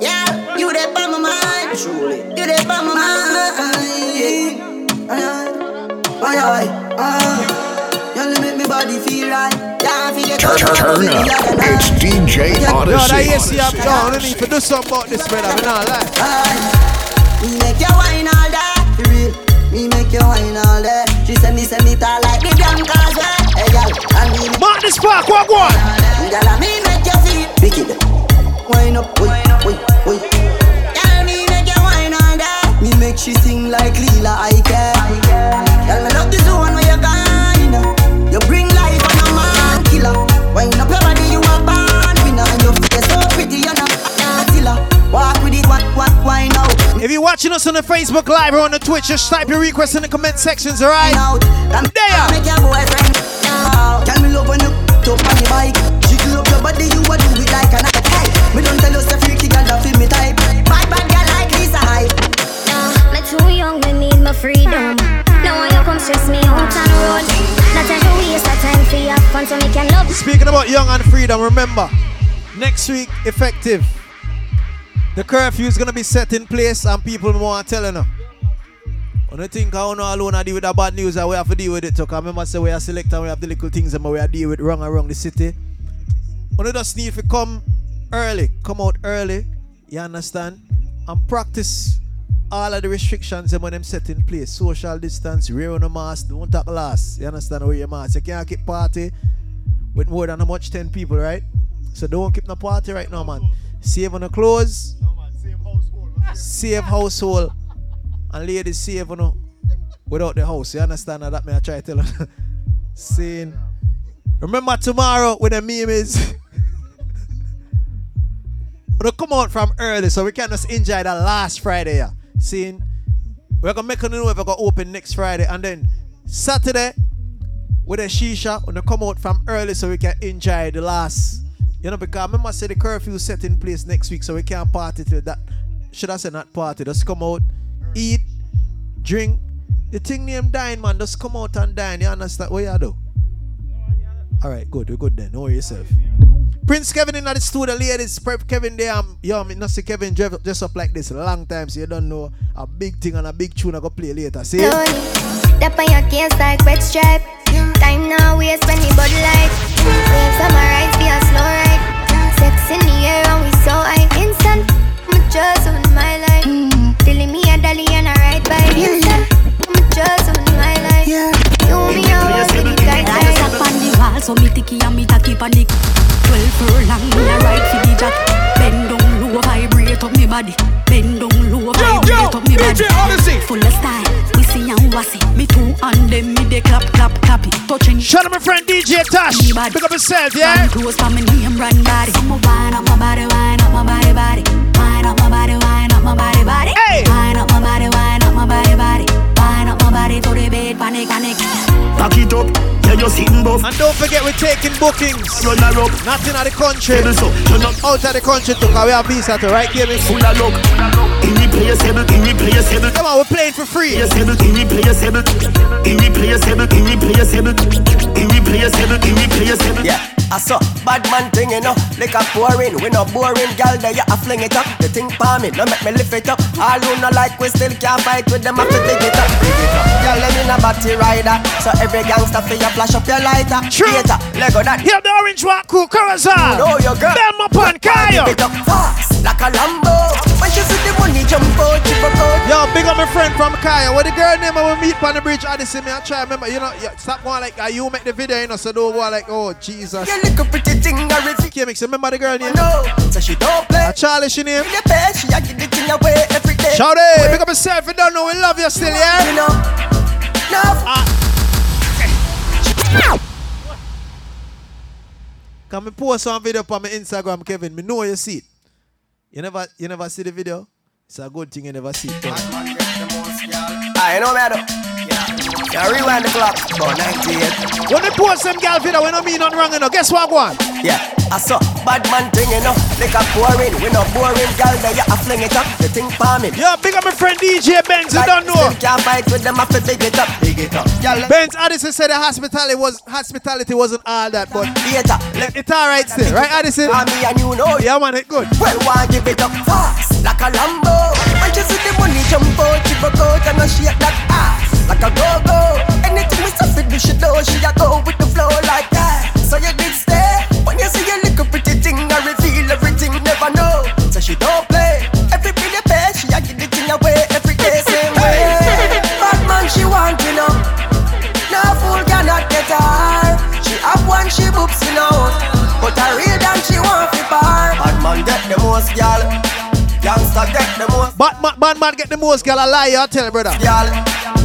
Yeah, you there by my mind. Truly, you there by my mind. Aye, aye, aye. You make me body feel right. I. Turn, turn, turn up. It's DJ No, that Odyssey. yes, you have done. I need to do something about this, brother. I'm not lie. We make you wine all day, real. We make you wine all day. She send me, send me tall like the young causeway. Hey, girl, and we Mark this park, what, what? Girl, and me make you feel wicked. Wine up, wait, wait, wait. Girl, She sing like Lila, I care. Girl, me love the zone where you gone. You bring life on a man killer. Wine up your body, you a born winner. And your face so pretty, you're not a. Walk with it, what, what, wine out. If you're watching us on the Facebook Live or on the Twitch, just type your request in the comment sections, alright? There! Make your boyfriend now. Tell me love when you top on the bike. Jiggle up your body, you a do it like an stress me out on the road. Not time to waste time for your fun so can love. Speaking about young and freedom, remember, next week, effective. The curfew is gonna be set in place and people more telling you. When you don't know alone I deal with the bad news and we have to deal with it too. Cause remember say we are select and we have the little things and we are deal with wrong around the city. When you just need to come early, come out early, you understand? And practice all of the restrictions them when them set in place. Social distance, wear on a mask, don't talk last. You understand wear your mask. You can't keep party with more than how much 10 people, right? So don't keep no party right now, man. Save on the clothes. No man, save household Save household. and ladies save you know, without the house. You understand that me I try to tell you. Saying remember tomorrow when the meme is We'll come out from early so we can just enjoy the last Friday. Yeah. Seeing we're gonna make a new we're gonna open next Friday and then Saturday with a shisha when they come out from early so we can enjoy the last. You know because I remember I said the curfew set in place next week so we can't party till that. Should I say not party? Just come out eat drink. The thing named dine man just come out and dine. You understand? What you do Alright, good, we're good then. Know yourself. Prince Kevin in the studio, ladies. Prep Kevin there. Um, yo, me not see Kevin dress, dress up like this a long time, so you don't know a big thing and a big tune I go play later. See? Step on your case like wet stripe. Time now waste when the bud light. Waves summarize, be a slow ride. Sex in the air and we so high. Instant, I'm just on my life. Telling me a dolly and a ride by Instant, I'm just on my life. You me a walk with the guy wall, so me ticky and me tacky pan the Twelve furlong, me a ride for the jack. Bend down low, vibrate up me body. Bend down low, vibrate up me body. Full of style, me see and wassy. Me two and them, me they clap, clap, clap it. Touching. Shout out my friend DJ Tosh. Pick up yourself, yeah? Run close for me name, run body So me wind up my body, wind up my body, body. Wind up my body, wind up my body, body. Wind up my body, wind up my body, body. Wind up my body to the bed, panic, panic Back it up, yeah, you're sitting buff. And don't forget we're taking bookings. Run her up. Nothing out of the country. Table so, turn up. Out of the country too, cause we have visa to right game. Full of luck. Irreplaceable, irreplaceable. Come on, we're playing for free. Irreplaceable, irreplaceable. Irreplaceable, irreplaceable. Irreplaceable, irreplaceable. Yeah. I saw bad man thing, you know, like a pouring. We no boring, gal, there you a fling it up. The thing palm me, no make me lift it up. All who no like, we still can't fight with them, have to dig it up. Dig it up. Gal, let me a batty rider. So every gangster for you flash up your lighter. True. Later, Lego that. Here the orange walk crew, Corozal. know your girl. Them up on Kaya. Give it up fast, like a Lambo. When she see the money jump out, she broke out. Yo, big up my friend from Kaya. What the girl name I will meet on the bridge? Odyssey, me I try remember, you know, yeah, stop going like, uh, you make the video, you know, so don't go like, oh, Jesus. You look a pretty thing, I reveal. Can't remember the girl name? No, so she don't play. Uh, Charlie, she name? In bed, she a get the thing away every day. Shout it, big up yourself, you don't know, we love you still, yeah? You know, no. Can me post some video on my Instagram, Kevin? Me know you see it. You never, you never see the video. It's a good thing you never see it. Ah, I know, man. Yeah, rewind the clock. About 98. When they post some girl video, we don't mean nothing wrong, you know. Guess what, one? Yeah, I saw bad man thing, you know. Like a pouring. We no boring, gal, there you a fling it up. The thing palming. Yo, big up my friend DJ Benz, you don't know. Can't fight with them, to dig it up. Dig it up. Gal, Benz Addison said the hospitality was hospitality wasn't all that, but later, it's alright still, right, Addison? And me and you know. Yeah, man, it good. Well, why give it up fast, like a Lambo. When she see the money jump out, she broke out and I shake that ass, like a go-go. Anything we suffer, we should know. She a go with the flow like that. So you did stay. When you see a little pretty thing, I reveal everything, never know. So she don't play. Every pretty pay, she a get the thing away every day, same way. Bad man, she want to know. No fool cannot get her. She have one, she boops, you know. But I real damn, she want to bar. Bad man get the most, girl. Youngster get the Bad man, bad man get the most, girl. I lie, I tell you, brother. Girl.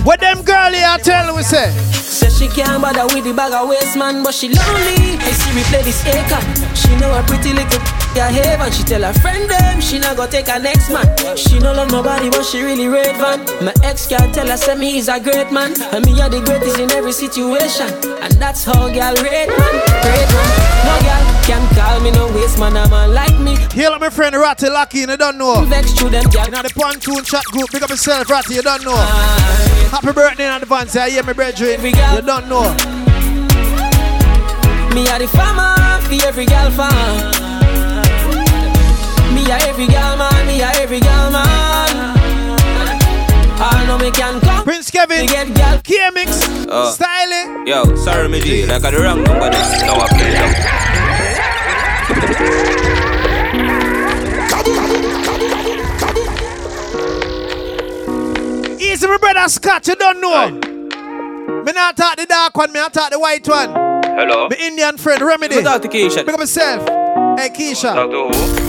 What them girl here I tell we say? Say she can't bother with the bag of waste man, but she lonely. See me play this acon. She know a pretty little yeah heaven. She tell her friend them she not go take her next man. She no love nobody, but she really rate van. My ex can't tell her say me is a great man, and me are the greatest in every situation. And that's how girl rate man, rate man. No girl can call me no waste man, a man like me. Hail up my friend Ratty Lucky, you don't know. Vex to them, girl. You know the pontoon chat group, pick up yourself, Ratty, you don't know. Happy birthday in advance, I hear me brethren. You don't know. Me a the farmer for every girl farm. Me a every girl man, me a every girl man. I know me can come. Prince Kevin, get girl K-Mix, uh, Oh. Styling. Yo, sorry me G, like I the wrong number this. Now I play it up. Easy, my brother Scott, you don't know. Me not talk the dark one, me not talk the white one. Hello? My Indian friend Remedy. Me talk to Keisha. Pick up yourself. Hey Keisha.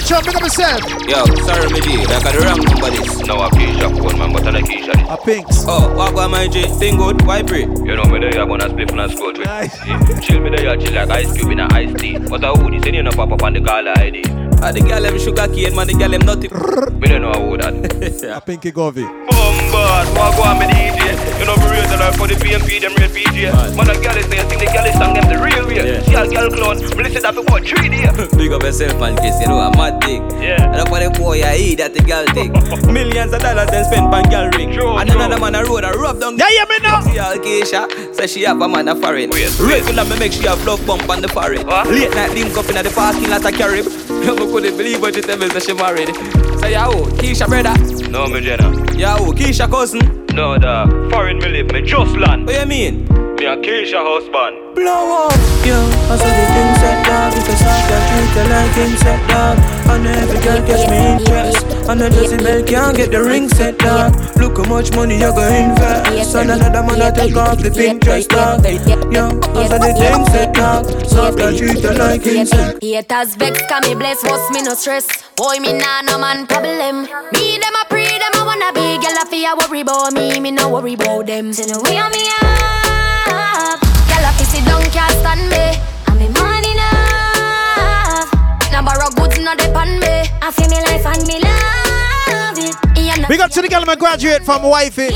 Talk to who? Mitch, pick up yourself. Yo, sorry, me G. Like I the wrong number this. No, a Keisha phone, man, but I like Keisha this. A pinks. Oh, what about my G? Thing good, why pray? You know me there, I'm gonna split from and score with. Chill me there, chill like ice cube in a iced tea. What's a hoodie? Send you no pop up on the caller ID. Ah, the girl them sugar cane, man, the girl them nutty. me don't know who that. A pinky govy. Bombard, what go on me DJ? You know me real that for the PMP, them real PJ. Man, a girl is there, sing the girl is song them the real way. See a girl clown, me listen that for what three days. Big up yourself, man, case you know a mad thing. Yeah. And up for the boy, I eat that the girl thing. Millions of dollars then spent on girl ring. and another man a road a rub down. Yeah, yeah, me know. See all Keisha, say she have a man a foreign. Regular me make she have block bump on the forehead. Late night link up in the parking lot a carib. You me couldn't believe what you tell me that she married. Say yo, Keisha brother. No, me Jenna. Yo, Keisha cousin. No, the foreign me live, me just land. What you mean? Me a Keisha husband. Blow up, yo. I saw the thing set dog because I got treat her like king set dog. And every girl catch me interest. And the Jezebel can't get the ring set dog. Look how much money you go invest. And another man I take off the pink dress dog. Yo, I saw the thing set dog. So I got treat her like king set. Haters vex, can me bless, must me no stress. Boy, me nah no man problem. Me them a pre them, I wanna be girl. I fear worry about me, me no worry about them. No way on me up, girl. I sit down can't stand me. And me money enough. Now borrow goods not depend me. I feel me life and me love it. Yeah, Big up to the girl I graduate from wifey.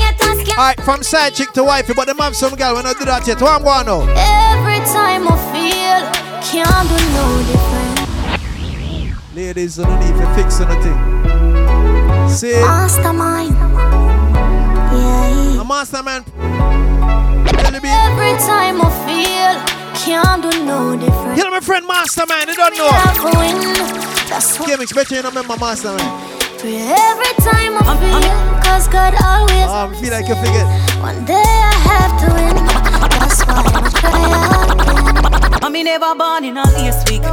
Alright, from side chick to wifey, but them have some girl when I do that yet. What I'm going now? Every time I feel, can't do no different. Ladies, I don't need to fix anything. See? Mastermind. Yeah. A mastermind. Every time I feel, can't do no different. Tell my friend mastermind, you don't know. Have a win. That's what Game expect you to remember mastermind. every time I feel, cause God always. Um, oh, I feel like you forget. One day I have to win. That's why I try I me never born in a last week.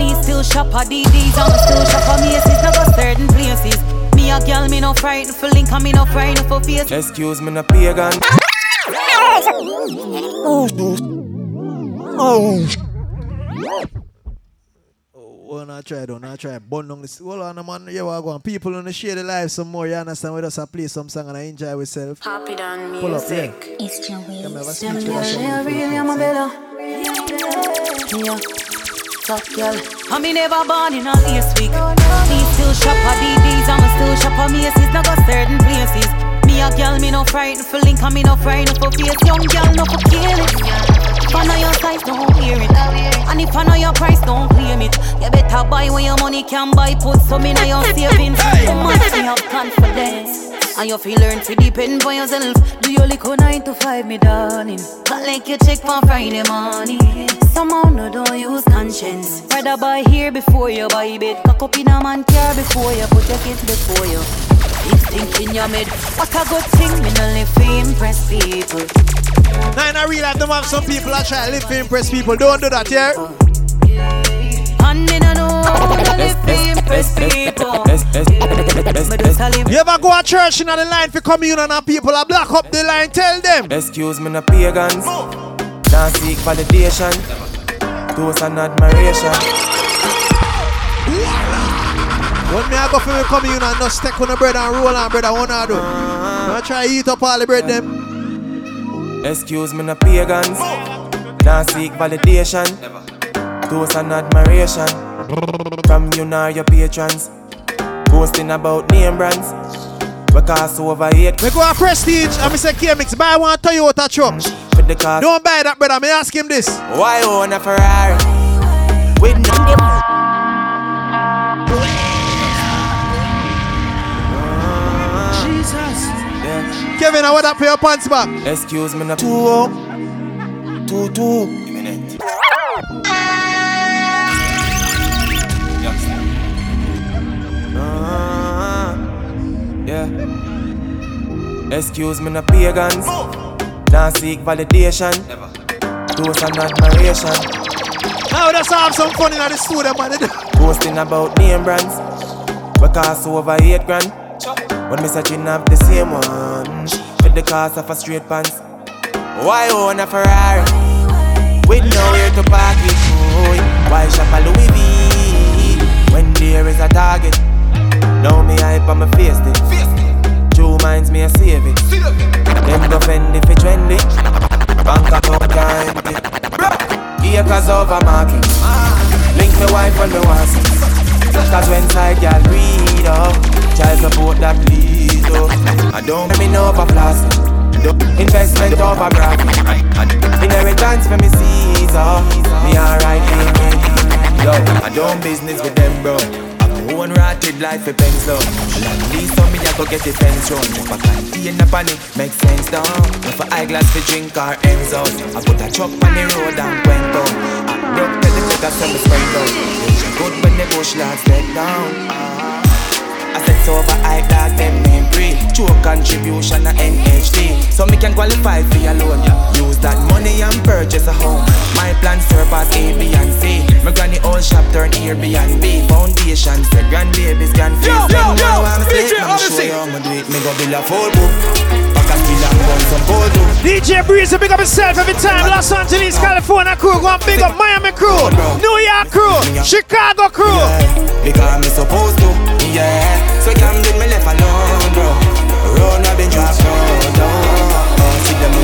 Me still shop at DDs, I'm still shop at Macy's, now go certain places. Me a girl, me no frightened for link, and me no frightened for face. Excuse me, no pagan. Oh. Oh. Oh, not try, don't not try. Bun on this. Hold on, man. Yeah, we're going. People on the share the life some more. You understand? We just a play some song and I enjoy ourselves. Happy done Pull up, yeah. It's your Come have a Them speech with girl, us. they really am a better. Yeah. Top girl. I me never born in a last week. Me still shop at DDs, I'm still shop at Macy's, now go certain places. Me a girl, me no frightened for link, and me no frightened for face. Young girl, no for kill it. If I know your size, don't wear it. And if I know your price, don't claim it. You better buy when your money can buy. Put some in your savings. You must have confidence. And you feel learn to depend on yourself. Do your little nine to five, me darling. But like you check for Friday morning. Somehow no don't use conscience. Rather buy here before you buy bed. Cock up in a man car before you put your kids before you. Big think in your mid. What a good thing, me no live to impress people. Now, in a real life, them have some people that try to live to impress people. Don't do that, yeah? And me no know how to live to impress people. Me just a live You ever go to church in the line for communion and people are block up the line? Tell them. Excuse me, no pagans. Now seek validation. Toast and admiration. When me I go for me communion and just stick on the bread and roll on bread, I want to do. Uh-huh. I try eat up all the bread them. Excuse me, no pagans. Now seek validation. Toast and admiration. From you now your patrons. Boasting about name brands. Because over eight. Me go a prestige and me say K-Mix buy one Toyota truck. With the car. Don't buy that brother, me ask him this. Why own a Ferrari? With no. Jesus. Yeah. Kevin, I want that for your pants back. Excuse me, no. Two oh. Two two. Give me that. Yeah. Excuse me, no pagans. Now seek validation. Toast and admiration. Now let's have some fun in the studio, man. Boasting about name brands. Because over eight grand. When me searching have the same one. With the cost of a straight pants. Why own a Ferrari? With nowhere to park it. Why shop a Louis V? when there is a target. Know me hype on my face it. Two minds me a save it. Them go fend if it trendy. Bank account can't empty. Acres over market. Link my wife when me want see. Cause when side girl breed up, child support that lead up. I don't let me know over plastic. Investment over bracket. Inheritance for me Caesar. Me alright, Yo, I don't business with them, bro. I'm one rotted life for pencil. At least some me I go get the fence run. If I can't see in the panic, make sense down. If I eyeglass for drink or ends out, I put a truck on the road and went down. I broke the liquor, so me spend out. Good when the bush lads dead down. Said over I dog them name free True contribution a NHD So me can qualify for your loan. Use that money and purchase a home. My plan surpass A, B and C. My granny old shop turn Airbnb. Foundation said grandbabies can feel Yo, yo, yo, DJ Odyssey. I'ma do it, me go build a full book. Pack a skill and gun some gold DJ Breezy, big up himself every time. Los Angeles, California crew Go and big up Miami crew. New York crew Chicago crew. Because me supposed to, yeah so you can leave me left alone, bro. Road not been dropped, no, no. Oh, see them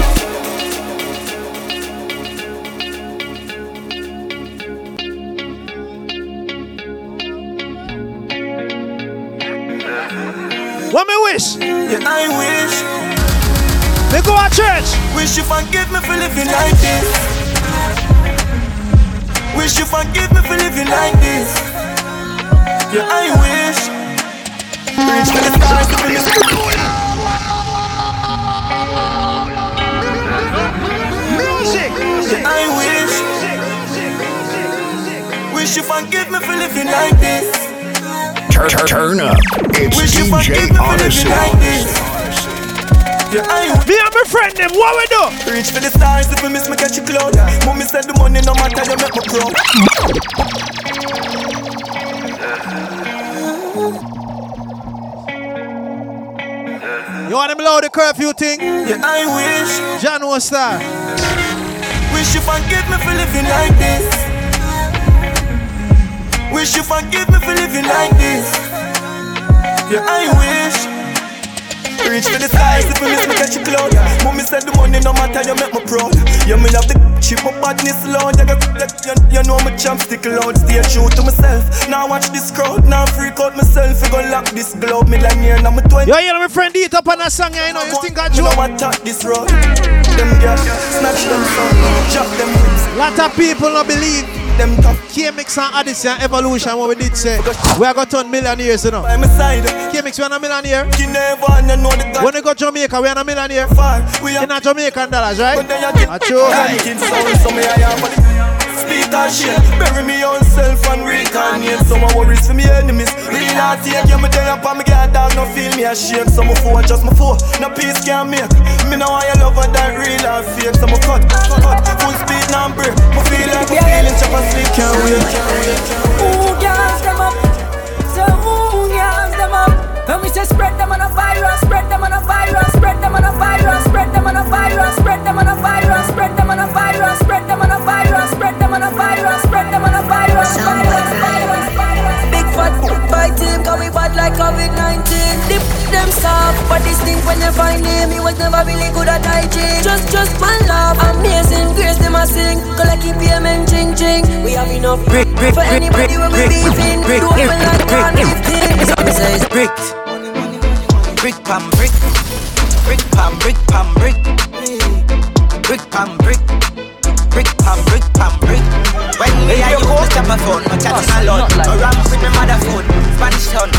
What me wish? Yeah, I wish. Me go to church. Wish you forgive me for living like this. Wish you forgive me for living like this. Yeah, I wish. Reach for the stars to finish Music. Yeah, I wish. Wish you forgive me for living like this. Turn, turn, turn up. It's Wish DJ forgive me for Odyssey. living like this. Yeah, I Me and my friend them, what we do? Reach for the stars if you miss me catch you cloud. Mommy said the money no matter you make me proud. You want them loud the curfew thing? Yeah, I wish. John was star. Wish you forgive me for living like this. Wish you forgive me for living like this. Yeah, I wish. Reach for the stars if you miss me catch you cloud. Mommy said the money no matter you make me proud. Yeah, me love the chip my badness loud. You, you, you know my champ stick loud. Stay true to myself. Now watch this crowd. Now freak out myself. You gon' lock this globe. Me like me and I'm a 20. Yo, you know my friend eat up on a song, you know. You think I You joke? know I talk this road. Them girls snatch them son, chop them ribs. Lot of people don't believe them tough. K-Mix and and Evolution, what we did say. We are going to turn millionaires, you know. By my side. K-Mix, we are not millionaire. You never know the God. When we go Jamaica, we are not millionaire. Far. We are In a Jamaican dollars, right? But then you get Acho. Ranking sound, me I am for the Speak that shit. Bury me on self and reincarnate. Some of worries for me enemies. Real not take. You, me up and me get dog No feel me ashamed. Some of four just my four No peace can make. Me know I love her that real or fake. Some of cut, cut Full speed now break Me feel like me feeling chop and sleep Can't wait, Who gas them up? So who gas them up? When we say spread them on a virus, spread them on a virus, spread them on a virus, spread them on a virus, spread them on a virus, spread them on a virus, spread them on a virus, them on a virus, spread them on a virus, virus, virus, virus. Big fat boy team, cause we bad like COVID-19 Dip them soft, but this thing when you find him He was never really good at hygiene. Just, just one love, amazing grace them a sing. Collect keep payment, ching ching. We have enough brick, brick, for anybody when we beefing Do open like one fifteen Some say it's brick Brick pam brick, brick pam brick pam brick, brick pam brick, brick pam brick pam brick. When me I use the chopper phone, my chat is a lot. I ram with my mother phone, Spanish town.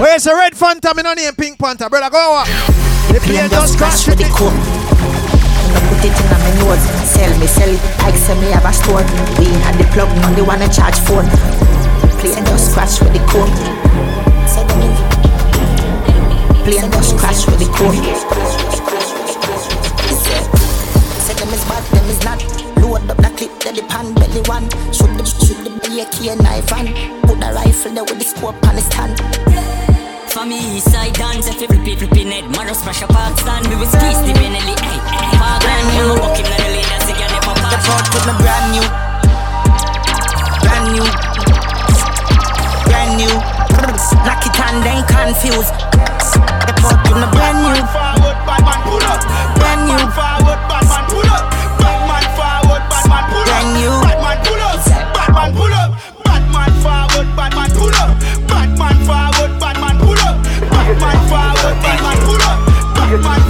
Where's the red Phantom? Me no name Pink Panther, brother. Go over. The plane just crash with the coat. Put it in my nose, sell me, sell it. Like say me have a store. We at the plug, now they wanna charge phone. Plane just crash with the code. Plane just crash with the code. Say them is bad, them is not Load up the clip, the pan belly one Shoot the, shoot the AK knife and Put the rifle there with the scope on the stand For me, east side dance, if every people pin it, Maro smash a park stand, we will squeeze the Benelli, hey, hey, park brand new, walk in the lane, that's again, never The pass. with me brand new, brand new. use. Get caught in a brand new. Forward, bad man pull up. Brand new. Forward, Batman pull up. Bad man forward, bad man pull up. Brand new. Bad man pull up. Bad man pull up. Bad man forward, bad man pull up. Bad man forward, bad man pull up. Bad man forward, bad man pull up. Bad man,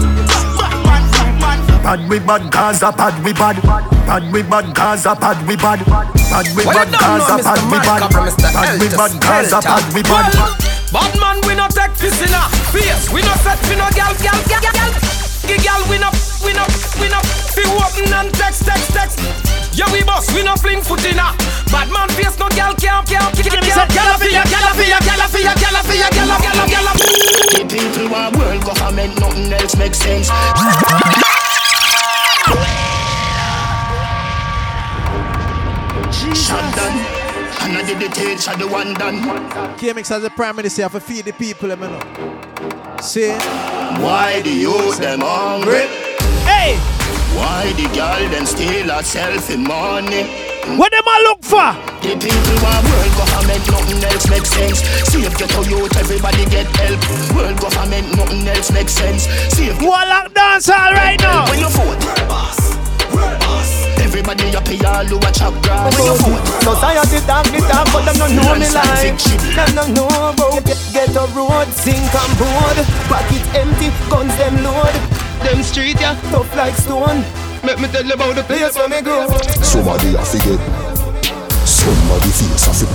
bad bad we bad, Gaza bad we bad. Bad we bad, Gaza bad we bad. Bad we bad, you Gaza bad we bad. Micah from Mr. Bad we bad, Gaza Delta. bad we bad. Bad man, we no take this in a face. We no set, we no gal, gal, gal, gal. Gi gal, we no, we no, we no. Fi open and text, text, text. Yeah, we boss, we no fling foot in a. Bad man face, no gal, can't, can't, can't, can't. Gal a fi ya, gal a fi ya, gal a fi ya, gal a fi ya, gal a, gal a, gal a. The people want world government, nothing else makes sense. Shot done. And I did the take, shot the one done. KMX as the prime minister have to feed the people, you know. See? Why the youth them hungry? Hey! Why the girl them steal herself in money? What them I look for? The people want world government, nothing else makes sense. Save get a youth, everybody get help. World government, nothing else makes sense. Save Go on lock dance all right now. When you vote, boss, boss. Everybody happy, all who a chop grass. When Society talk the talk, but them no know me Non-stop life. fiction. Them no know about get, get a road, sink and board. Pocket empty, guns them load. Them street yeah, tough like stone. Make me tell you about the place where me grow. Somebody a forget. Somebody face a fit.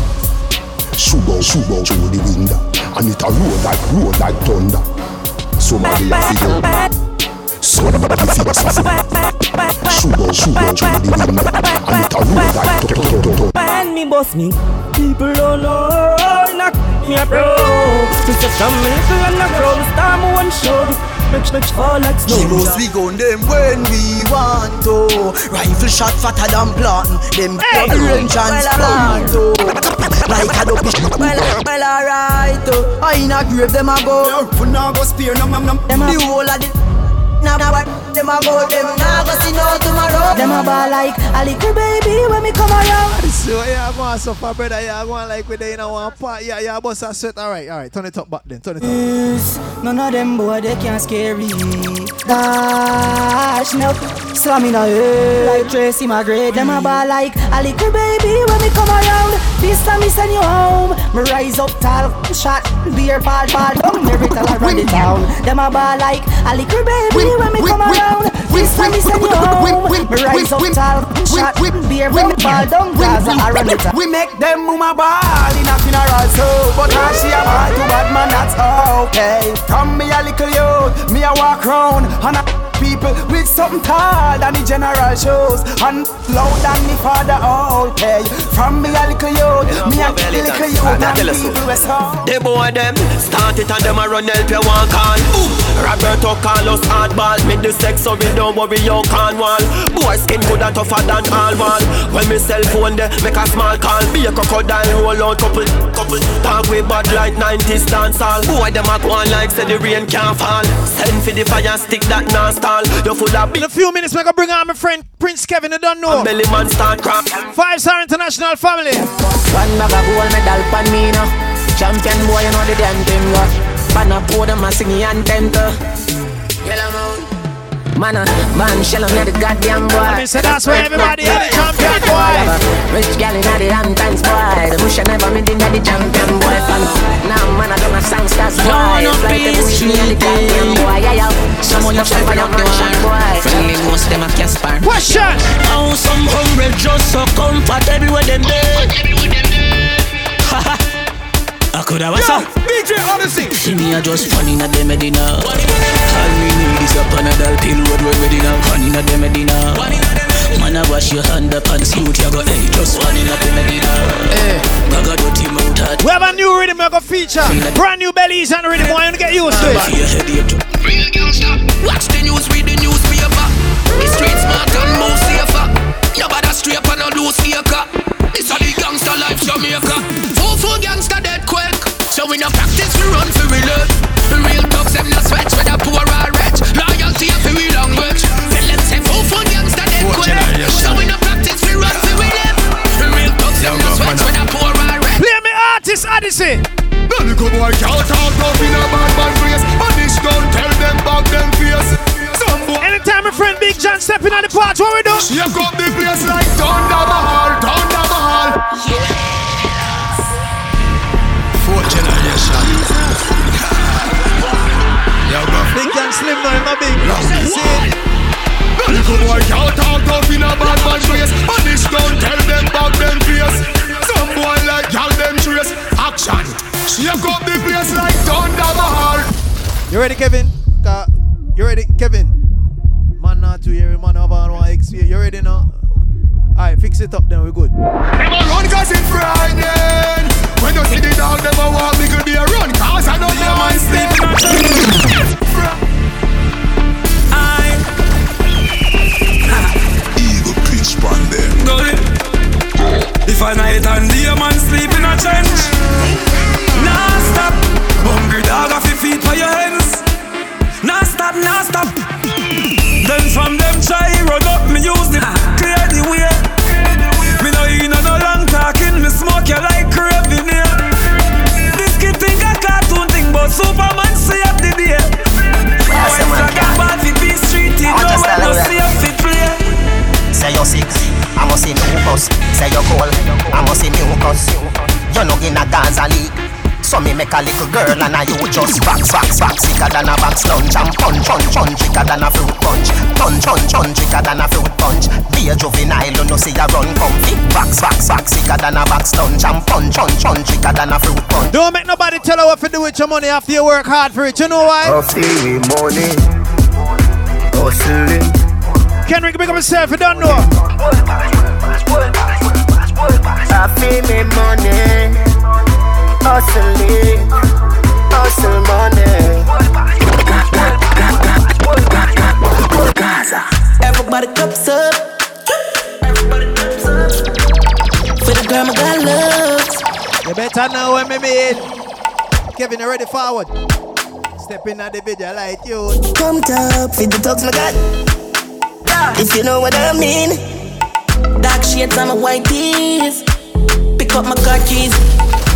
Shoot out, shoot out through the window. And it a roll like, roll like thunder. Somebody a forget. Somebody face a fit. Shoot out, shoot out through the window. And it a roll like thunder. When me boss me, people don't know. Knock me a bro. Just a family and a crowd. Star me one show. Make make fall like snow. Heroes we gun them when we want to Rifle shot fatter than planting Them hey. range and plant to Like a dopey Well, well alright. I in a grave them a go For now go spear, no, no, no. Them a the whole of the now, now what them a go, them now go see no tomorrow. Them a ball like a little baby when me come around. So yeah, go on suffer, brother. Yeah, go on like with the in a one part. Yeah, yeah, boss a sweat. All right, all right. Turn it up back then. Turn it up. Yes, none of them boy they can't scare me. Dash no, slam in a head eh. like Tracy McGrady. Them a ball like a little baby when me come around. This time me send you home. Me rise up tall, shot beer ball ball. Come every time I run the town. Them a ball like a little baby when me come around. This time me send you home. Me rise up tall, shot beer ball ball. Down Gaza I run the. We make them mama ball in a funeral so But now she a ball to bad man that's okay From me a little youth, me a walk round And a people with something tall than the general shows And loud than the father all pay. From me a little youth, me a little youth And people we so The boy them start it and them a run help you one can. Roberto Carlos hardball, me the sex so we don't worry you can wall. Boy skin good and tougher than all wall. When me cell phone there make a small call, be a crocodile roll out couple couple. Talk with bad like 90s dance hall. Boy them a go on like say the rain can't fall. Send for the fire stick that non stall. You full of In a few minutes, I'm gonna bring on my friend Prince Kevin. I don't know. belly man start crap. Five star international family. One bag of gold medal pan me no Champion boy, you know the damn thing go Pan a pour them a sing the anthem to Yellow moon Man a man shell on the goddamn boy. Me say that's where everybody had the champion boy. Rich gal inna the Hamptons boy. The bush a never made inna the champion boy. Fan Now man I done a songsters boy Down up Fly the in bush near the goddamn boy. Yeah yeah. Someone you step on mansion boy. Friendly ghost them a Casper Question. How some hungry just so comfort everywhere them there I could have Yo, what's DJ Odyssey. See me a just funny na dem Medina All me need is a Panadol pill road road Medina Funny na dem Medina Man a wash your hand up and suit you go hey Just one in a Medina Hey, bag a dirty mouth hard We have a new rhythm we're gonna feature. Brand new Belizean rhythm. Why you get used to it? Real gangster. Watch the news, read the newspaper. The street smart and move safer. Your body straight and no loose acre. This a the gangster life Jamaica gangster dead quick. So we no practice, we run for the Real thugs, them no sweat, whether poor or rich. Loyalty, a we long Then let's say four for gangster dead quick. So we no practice, we run for. Real thugs, them no sweat, whether poor or rich. Play me artist Addison. No little boy can't talk up in a bad man face. Punish don't tell them about them face. Anytime a friend Big John stepping on the porch, what we do? Shake up the place like Thunder Mahal, Thunder Mahal. Yeah. And slim now, him a big. See? Little boy can't talk tough in a bad man face Punish don't tell them back them face Some boy like y'all them trace Action Shake up the place like Thunder Mahal You ready, Kevin? Uh, you ready, Kevin? Man, not two year, man, over on one X. You ready now? Alright, fix it up then, we good. Them a run cause it's frightening When you see the dog, them a walk, me could be a run Cause I know your man sleep Eagle A night and day man sleep in a trench. Nah stop. Hungry dog off your feet for your hands Nah stop, nah stop. Then from them try run up me use the clear the way. Me no in no long talking Me smoke you like here This kid think a cartoon thing But Superman see up Say you're I must see mucus. Say you're cold, I must see mucus. You're not in a Gaza leak. So me make a little girl and I you just box, box, box Sicker than a box lunch and punch, punch, punch. Thicker than a fruit punch. Punch, punch, punch. Thicker than a fruit punch. Be a juvenile, you know see a run comfy Box, box, box Sicker than a box lunch and punch, punch, punch. Thicker than a fruit punch. Don't make nobody tell you what to do with your money after you work hard for it. You know why? After we money. Hustling Kendrick, big up yourself, you don't know. I feel me money Hustling Hustle money Everybody cups up. Everybody cups up. For the girl, my God loves. You better know when me mean. Kevin, you ready forward? Step in at the video like you. Come top, feed the talks, my God If you know what I mean Dark shades on my white tees. Pick up my car keys.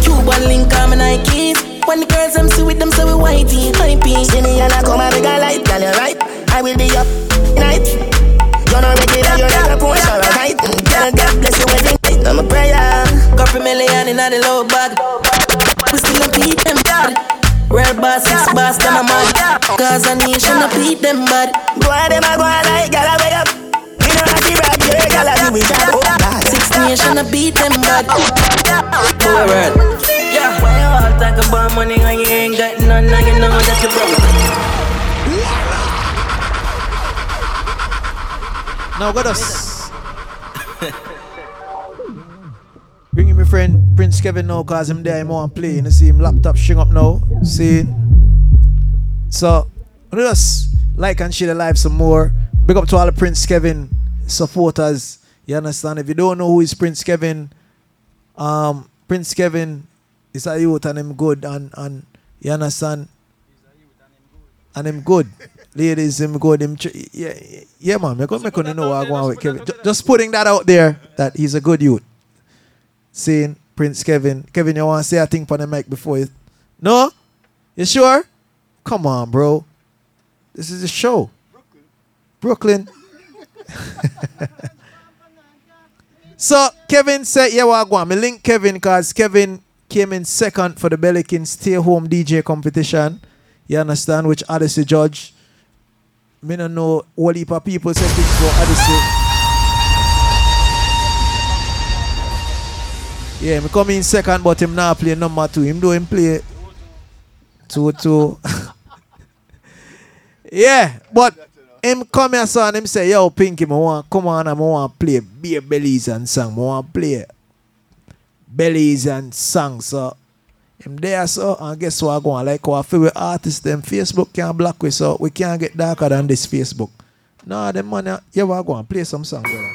Cuban link on my Nikes. When the girls I'm see with them, so we whitey, hypey. See me and I come and make a light, girl, you right I will be up night You're not regular, you're not a Porsche or a night Girl, God bless you every night, I'm a prayer Couple million in the low bag. We still a beat them bad. Real boss, six boss, them a mad. Cause a nation a beat them bad. Go Boy, them a go on like, girl, I wake up You know how to rap, yeah, girl, I do it, I do it Six nation a beat them bad. Boy, world. Yeah. Why you all talk about money when you ain't got none? Now you know that you broke. Now got us. Bringing my friend Prince Kevin now cause him there him want play. You see him laptop string up now. See? So us like and share the live some more. Big up to all the Prince Kevin supporters. You understand? If you don't know who is Prince Kevin, um, Prince Kevin is a youth and him good and and you understand? And him good. Ladies, him good. Him tr- yeah, yeah, yeah, man. Make you know what I on with Kevin. Just putting that out there that he's a good youth. Saying Prince Kevin. Kevin, you want to say a thing for the mic before you? No? You sure? Come on, bro. This is a show. Brooklyn. so Kevin said, yeah, well, go on. Me link Kevin because Kevin came in second for the Belikin Stay Home DJ competition. You understand? Which Odyssey judge. Me don't know what heap of people say things for Odyssey. Yeah, me come in second, but him now play number two. Him do him play two two. yeah, but him come here son, him say, yo, Pinky, me want come on and I want play beer Belizean song. I want play Belizean song. So him there so and guess what I go on? Like our favorite artists them Facebook can't block we so we can't get darker than this Facebook. Nah, them man, yeah, we go on play some song.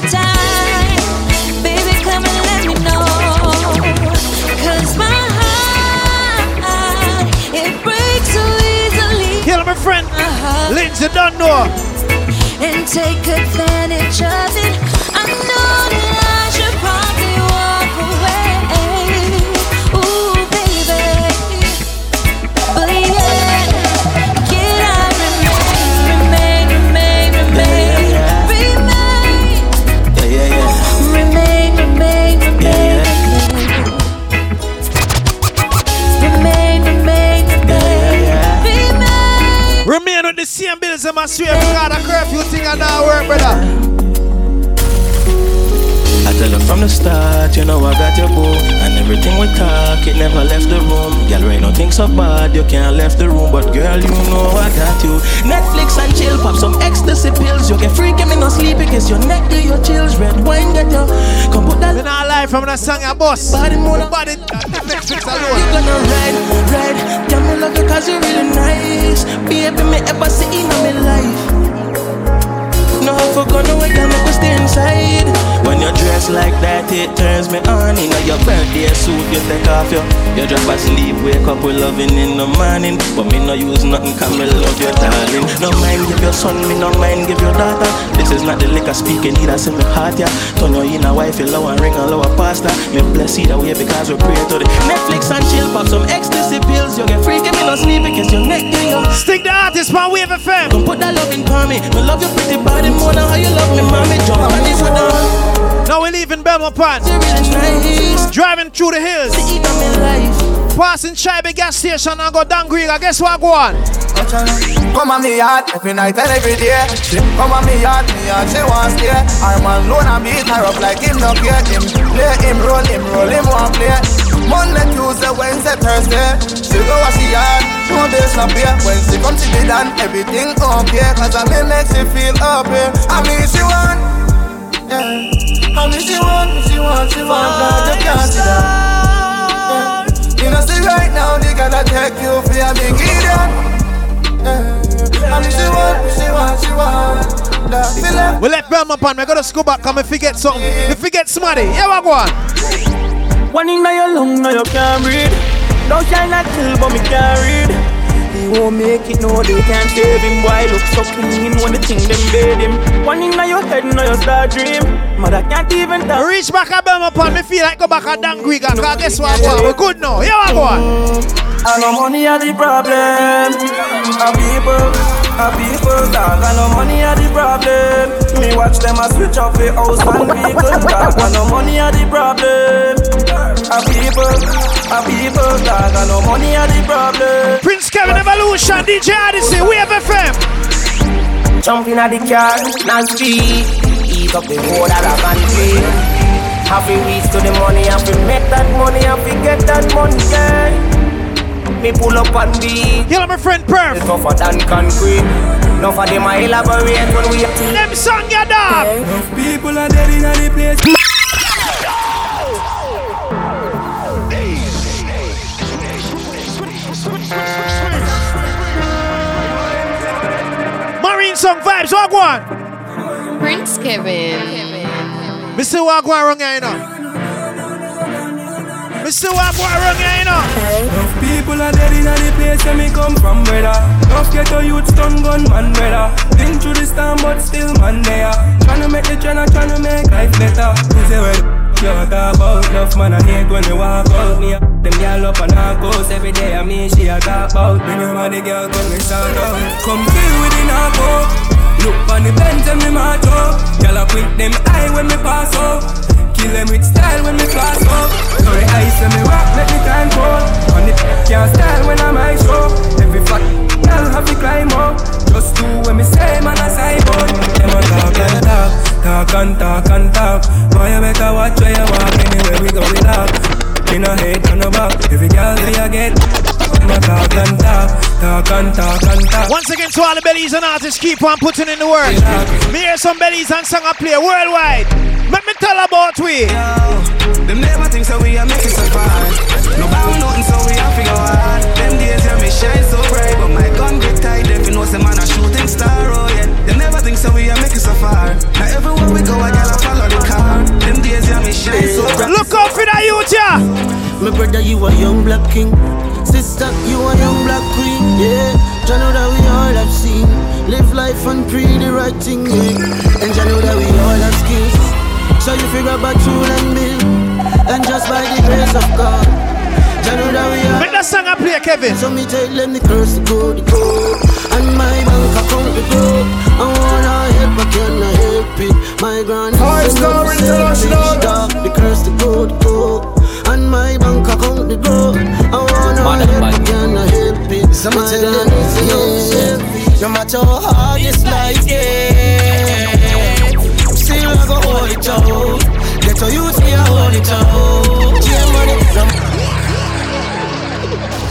my friend. Uh-huh. Lindsay know. And take advantage of it. I know that in my swear because the curfew thing and now work, brother. Tell her from the start, you know I got your boo And everything we talk, it never left the room. Girl, right now things so bad, you can't left the room. But girl, you know I got you. Netflix and chill, pop some ecstasy pills. You get freaky, me no sleep because your neck do your chills. Red wine get you, come put that We're not live from the song your boss. Body more Body Netflix alone. You alone. gonna ride, ride. Tell me love you cause you're really nice. Baby, me ever see in my life for gonna wait and make stay inside. When you dress like that it turns me on. In your birthday suit you take off your You drop asleep wake up with loving in the morning. But me no use nothing cause me love you darling. No mind give your son me no mind give your daughter. This is not the liquor speaking either say me heart ya Turn your in a wife low and ring a lower pasta. Me bless you that way because we pray to the Netflix and chill pop some ecstasy pills. You get freaky me no sleep because your neck you Stick the artist man Wave FM Don't put that love in me. Me love your pretty body more than how you love me mommy Jump on this with the Now we're leaving Belmopan. nice Driving through the hills. Passing Chibe gas station and go down Green. Guess what go on? Come on me yard every night and every day. She come on me yard, me yard she wants stay. Her man loan and beat her up like him no care. Him play, him roll, him roll, him want play. Monday, Tuesday, Wednesday, Thursday. She go wash she yard, she want base no pay. When she come to the done, everything up okay. Cause I mean makes she feel happy. I mean she want, yeah. I mean she want, she want, she want, God you can't see that. Yeah. You know see right now, they gotta take you for a big idiot. And she want, she want, she want that feeling. We left Belmopan. We gotta go back. Come and forget something. If we forget somebody. Yeah, go on? One in your lung, now you can't breathe. Don't shine like kill, but me can't read. He won't make it, no, they can't save him. Why look so clean when the thing them bait him? One in your head, now you start dream. Mother can't even tell. Reach back at Belmopan. Me feel like go back at Dangriga. Cause guess what? go on? We good now. Yeah, what go on? I know money are the problem. A people, a people dog. I know money are the problem. Me watch them a switch off the house and vehicle dog. I know money are the problem. A people, a people dog. I know money are the problem. Prince Kevin Evolution, DJ Odyssey, Wave FM. Jump in at the car, speed. Eat up the road that I can play. Have to reach to the money, have to make that money, have to get that money, yeah. Me pull up and be. Kill my friend Perf. It's tougher than concrete. No for them I elaborate when we. Them song your dog. People are dead in the place. Song vibes. What go on? Prince Kevin. Me see what go on wrong here, you know. Me see what go wrong here, you know. Enough people are dead in the place where me come from, brother. Enough ghetto youth stun gun man, brother. Been through the storm, but still man there. Tryna make the trend, tryna make life better. You say well, you talk about enough man I hate when you walk out me. Them girl up and I goes every day. I mean she a talk about. When you want the girl come me sound out. Come feel with the narco. Look on the bench and me march up. Girl I quick them eye when me pass up. Kill them with style when me class up. So the ice when me rock, let me time cold. On the can't style when I'm my show. Every fat girl have to climb up. Just do when me say, man, I cyborg. Them a talk and talk, talk and talk and talk. Boy, you better watch where you walk. Anywhere we go, we talk. In a head, on the back. Every girl that you get. Them a talk and talk, talk and talk and talk. Once again, to all the Belizean artists, keep on putting in the work. Me hear some Belizean song I play worldwide. Let me tell about we. Them never think so we are making so far. No bound nothing so we have to go hard. Black king. Sister, you a young black queen, yeah. Jah know that we all have seen. Live life and pre the right thing, yeah. And Jah know that we all have skills. So you figure about true and bill. And just by the grace of God. Jah know that we are. Make that song I play, Kevin. So me tell them the curse to go, the go. And my bank account to go. I wanna help, I cannot help it. My grand Five Star International. The curse to go, the go. And my bank account to go. I wanna Madam help, I Bad. cannot help it. So me My tell them, grand is yo, heavy. No matter how hard this life get, still I go hold it out. Get to use me, I hold it out. Yeah, money.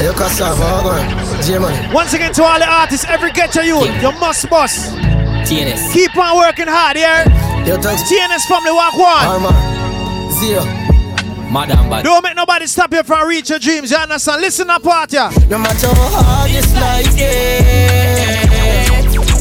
Yo, cassava, go on. J Money. Once again to all the artists, every get to you, you must boss. TNS. Keep on working hard, yeah? Yo, thanks. TNS family walk one. Arma. Zero. Madam Bad. Don't make nobody stop you from reach your dreams, you understand? Listen up, part ya. No matter how hard this life get,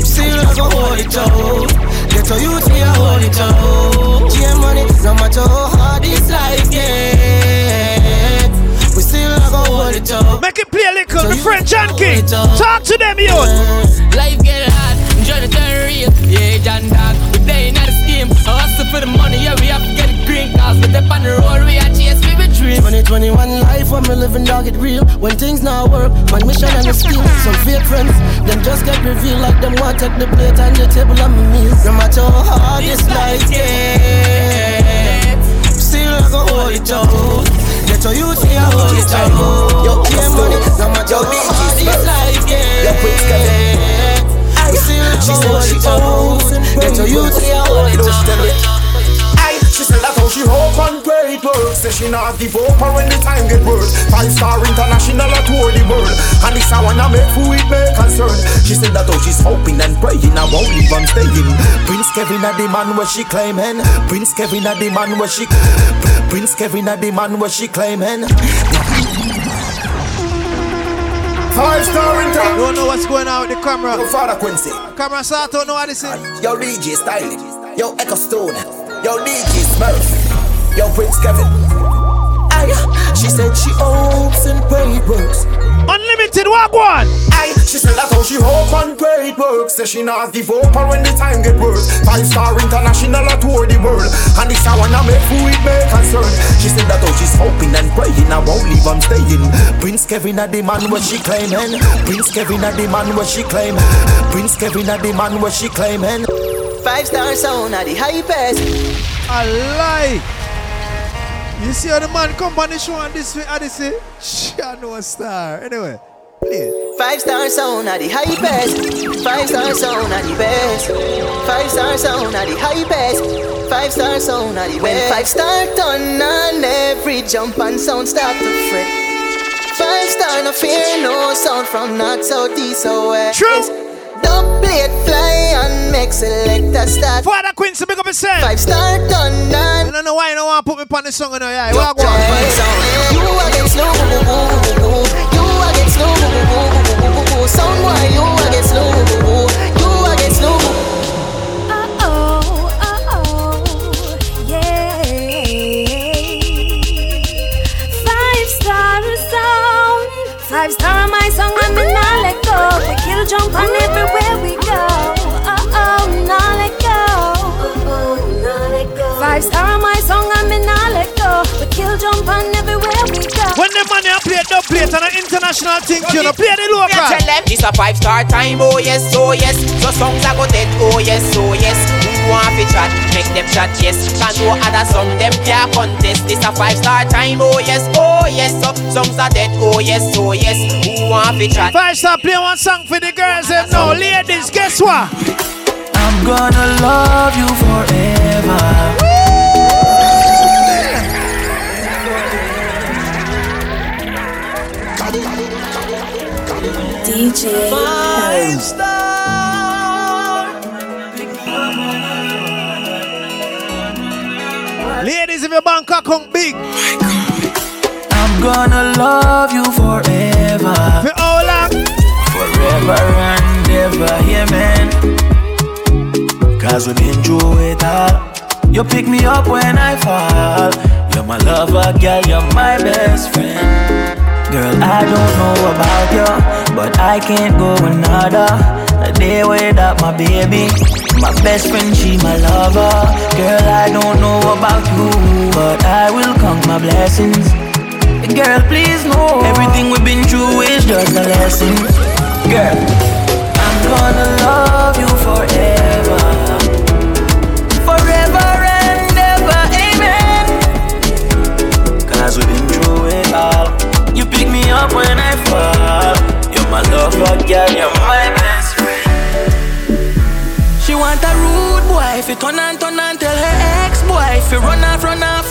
still I go hold it out. Get to use me, I hold it out. Yeah, money. No matter how hard this life get, we still I go hold it out. Make it play a little. My friend John King. Talk to them, youth. Life get hard, enjoy the turn real. Yeah, John Dog, we day in the scheme. Hustle for the money, yeah, we have to get the green cars. But up on the road, we are chase we dream. 2021 life when me living dog it real. When things not work, my mission and the skill Some fake friends, them just get revealed Like them want take the plate and the table and me meals. No matter how hard this life get Still I go hold it out. Get to use me, I hold it out. Yo, yeah, money, no matter how hard this life get Still I go hold it out. Get to use me, I hold it out. Aye, she said that how she hope and pray it works. Say she not give up her when the time get worse. Five star international at tour the world. And this I wanna make food with me concern. She said that how she's hoping and praying I won't leave I'm staying. Prince Kevin a the man where she claiming. Prince Kevin a the man where she. Prince Kevin a the man where she claiming. Five star international. Don't know what's going on with the camera. Yo, Father Quincy. Camera start don't know what this is. Yo, DJ Style. Yo, Echo Stone. Yo, DJ Smurf. Yo, Prince Kevin. Aye, she said she hopes and pray it works. Unlimited, walk one. Aye, she said that's how she hope and pray it works. Say she not give up her when the time get worse. Five star international a tour the world. And this I wanna make food with me concern. She said that how she's hoping and praying I won't leave I'm staying. Prince Kevin a the man where she claiming. Prince Kevin a the man where she claim. Prince Kevin a the man where she claiming. Five star sound at the hypest. A lie. You see how the man come on the show and this way, and this way? She a no star. Anyway, play it. Five star sound at the hypest. Five star sound at the best. Five star sound at the hypest. Five star sound at the best. When five star done and every jump and sound start to fret. Five star no fear no sound from north south east or west. True. Don't play it fly and make selector start. Father Quincy, big up yourself. Five star done I don't know why you don't want to put me on the song. You know, yeah. Walk one. You against slow, you against slow, sound boy, you jump on everywhere we go. Oh, oh, nah let go. Five star on my song, and me nah let go. We kill jump on everywhere we go. When the money I play dub plate and an international thing, you know, play the local. tell them it's a five star time, oh yes, oh yes. So songs I go dead, oh yes, oh yes. Who want fi chat, make them chat, yes. Can no other song, them can't contest. This a five star time, oh yes, oh yes. So songs are dead, oh yes, oh yes. Who want fi chat? Five star play one song for the girls. Them no ladies. Guess what? I'm gonna love you forever. DJ Five star. Your bank account big, I'm gonna love you forever. for how long? Forever and ever, yeah, man. Cause we've been through it all. You pick me up when I fall. You're my lover, girl, you're my best friend. Girl, I don't know about you, but I can't go another. Day without my baby. My best friend, she my lover. Girl, I don't know about you, but I will count my blessings. Girl, please know everything we've been through is just a lesson. Girl, I'm gonna love you forever. Forever and ever, amen. Cause we've been up when I fall. You're my lover, girl, you're my best friend. She want a rude boy, if you turn and turn and tell her ex boy, if you run off, run off.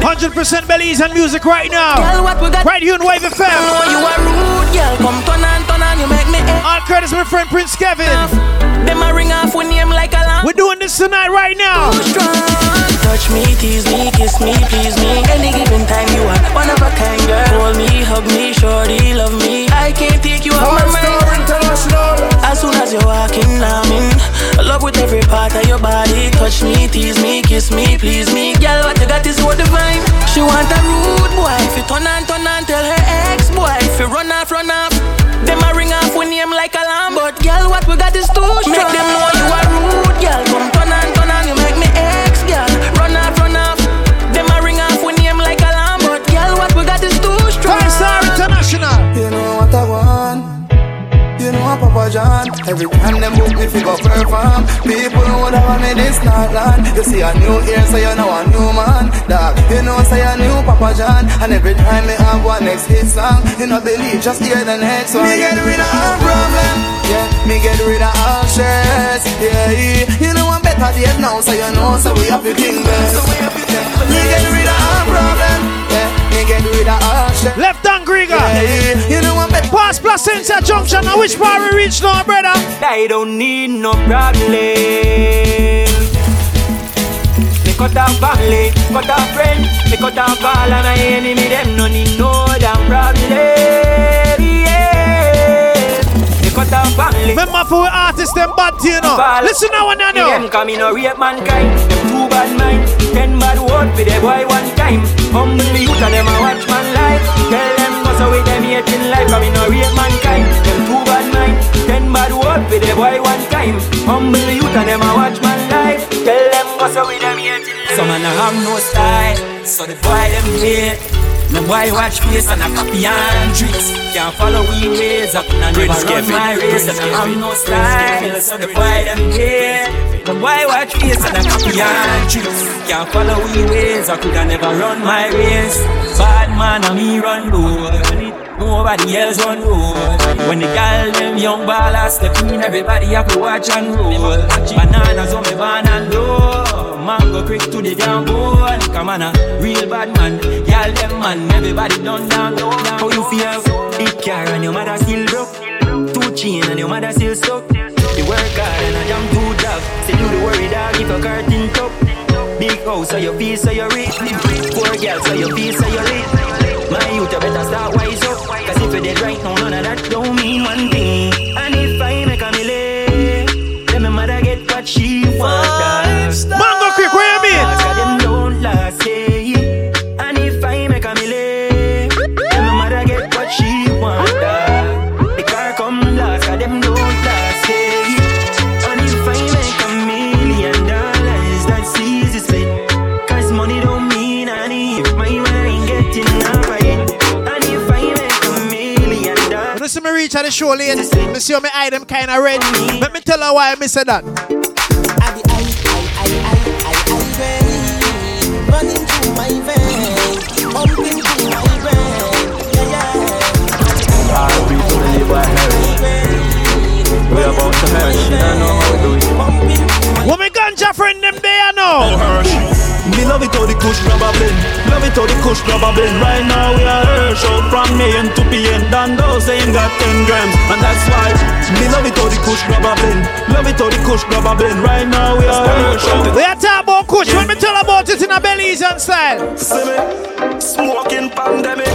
100% Belizean music right now. Girl, what we got? Right here in Wave oh, FM. know you are rude, girl. Come turn and turn and you make me ex. All credits my friend Prince Kevin. Them a ring off with name like a lamb. We're doing this tonight right now. Touch me, tease me, kiss me, please me. Any given time you are one of a kind, girl. Hold me, hug me, shorty, love me. I can't take you off my mind. As soon as you're walking, I'm in love with every part of your body. Touch me, tease me, kiss me, please me. Girl, what you got is so divine. She want a rude boy. If you turn and turn and tell her ex boy. If you run off, run off. Them a ring off with name like a lamb. But girl, what we got is too strong. Make them know you are rude, girl. Come turn and turn John. Every time them book me fi go perform. People would have me this not land. You see a new year so you know a new man. Dog, you know say a new Papa John. And every time me have one next hit song You know believe just hear the next one. Me get rid of all problem. Yeah, me get rid of all stress. Yeah, yeah. you know I'm better days now So you know so we have to think best. Me get rid of all problem me get rid of all stress Left Dangriga. Yeah, yeah. you know I'm better Pass Placentia Junction. Now which part we reach now, brother? I don't need no problem. Me cut off family, cut off friend, me cut off all of my enemy. Them no need no damn problem. Yeah. Me cut off family. Remember for we artists them bad to you know. Listen now what I know. Them come in no rape mankind. Them two bad mind. Ten bad word for the boy one time. Humble the youth and them a watch man life. Tell them go so with them hating life. Come in no rape mankind. Them two bad mind. Ten bad word for the boy one time. Humble the youth and them a watch man life. Tell them go so with them hating life. Some man a have no style, so the boy them hate. Me boy watch face and a copy and tricks Can't follow we ways up. And I never run my race And I have no style So the boy them hate Me boy watch face and a copy and tricks Can't follow we ways I could have never run my race. Bad man and me run road Nobody else road. When the gal them young ballers step in Everybody have to watch and roll. Bananas on me van and low Mango quick to the damn bone Come on a real bad man. Y'all them man Everybody done down How you feel? Big car and your mother still broke. Two chain and your mother still stuck. You work hard and a jam two dog Say do the worry dog if a car tin top Big house so you feel so you rich. Poor girl so you feel so you rich My youth you better start wise up. Cause if you dead right now none of that don't mean one thing. And if I make a million Then my mother get what she want the show late. Me see how me eye them kind of red. Let me tell her why me say that. running through my veins, pumping through my brain. Yeah, yeah. Our people live by We about to perish, you don't know how we do it. What me ganja friend them there now? Me love it how the kush grab a blend Love it how the kush a blend Right now we are Hirsch out from Maine to PN Dando say him got 10 grams. And that's why Me love it how the kush a blend Love it how the kush a blend Right now we are Hirsch out We are talking about Kush. Let me tell about it in a Belizean style. See me? Smoking pandemic.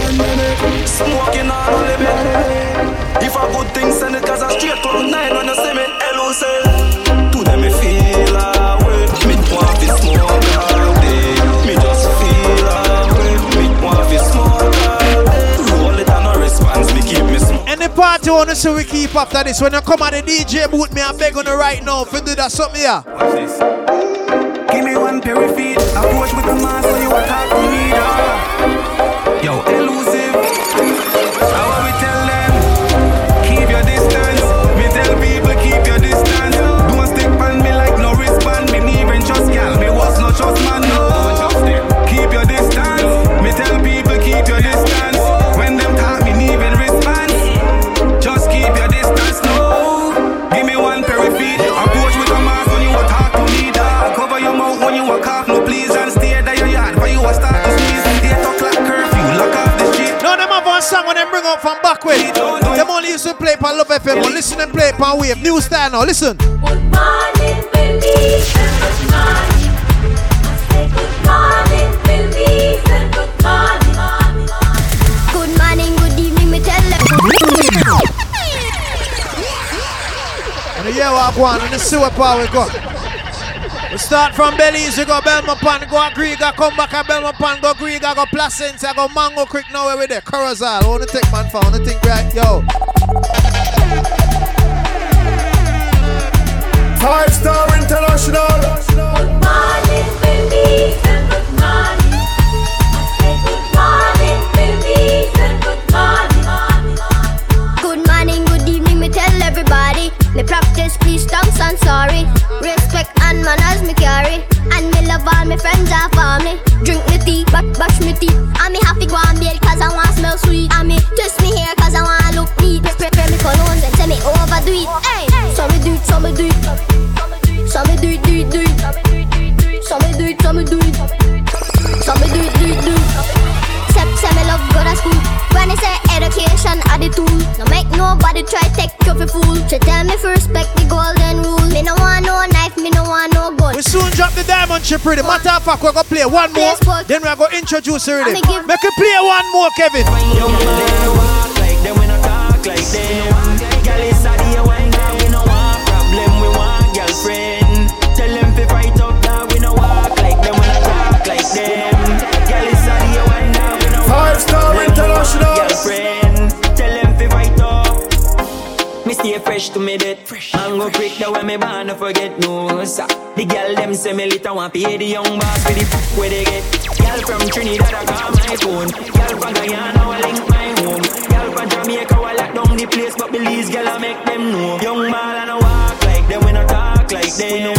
Smoking all limit. If a good thing send it cause I straight to nine when you see me. Hello say want to see we keep after this. When I come at the DJ boot, me I beg on the right now for do that something here. Watch this. Give me one pair of feet. Approach with the mask so you attack to me, Only to play on Love FM, but listen and play on Wave. New style now, listen. Good morning, good morning, I say good morning, Belize. Good morning, good evening, me tell them. And the year what go on, and the what power we go. We start from Belize, we go Belmopan, go Griega, come back at Belmopan, go Griega, go Placentia, go Mango Creek, now where we there, Corozal. I wanna take man for, I wanna think right, yo. Five star international. Good morning, good evening, me tell everybody. Me practice please, thanks and sorry. Respect and manners me carry. And me love all my friends and family. Drink me tea, but brush me teeth. And me happy go and bathe cause I want smell sweet. And me twist me hair cause I want look neat. Me spray spray me cologne and say me overdo it. Hey, so me do it, so me do it. Education are the tool, no make nobody try take you for fool. She tell me to respect the golden rule. Me no want no knife, me no want no gun. We soon drop the diamond chip ready. Matter of fact, we're gonna play one more. Then we're gonna introduce her ready. Make it play one more, Kevin. Fresh to me dead. Mango creek the way me born, no forget no sir. The girl them say me lit, I want pay the young boss for the f- where they get. Girl from Trinidad, I call my phone. Girl from Guyana, I link my home. Girl from Jamaica, I lock down the place, but Belize, girl, I make them know. Young man, I no walk like them, we no talk like them.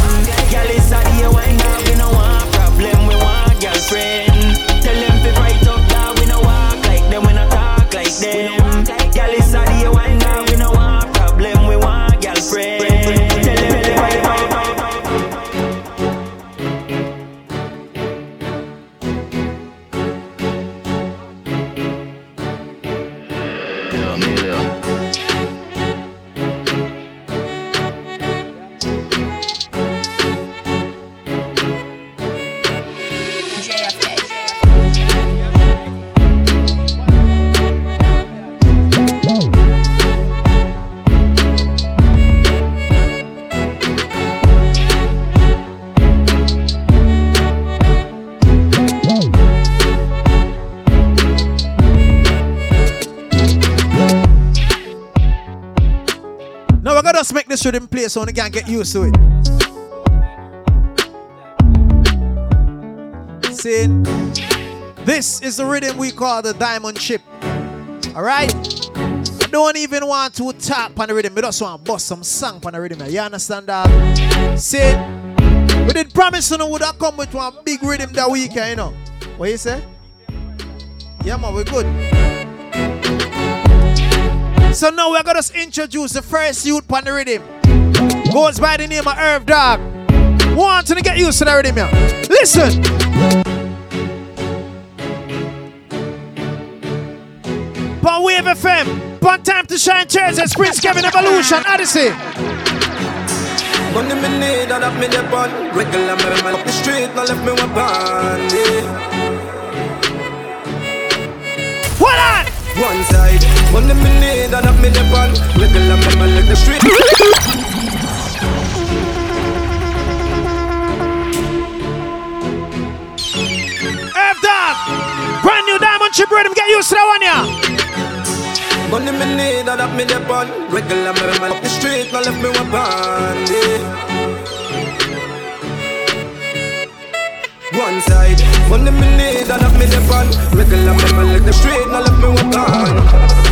Girl, it's a day wine now, we no want problem, we want girlfriend. Tell them fi fight up now, we no walk like them, we no talk like them. Want this rhythm play so we can get used to it. Sin. this is the rhythm we call the diamond chip. Alright? I don't even want to tap on the rhythm, I just want to bust some song on the rhythm. You understand that? See, we did promise you would have come with one big rhythm that weekend, you know. What you say? Yeah, man, we good. So now we're gonna introduce the first youth on the rhythm. Goes by the name of Irv Dog. Want to get used to the rhythm here. Listen. Pon Wave FM. Pon Time to Shine Chairs and Prince Kevin Evolution. Odyssey. Money me need and that me the bun Regular me up the street, now left me band What on? One side Money me need and that me the bun Regular me man up the street. Brand new diamond chip rhythm. Get used to that one, yeah. Money me need, and that me dep on. Regular me man up the street, now left me weapon. Yeah. One side, money me need, and that me dep on. Regular me man the street, now left me weapon.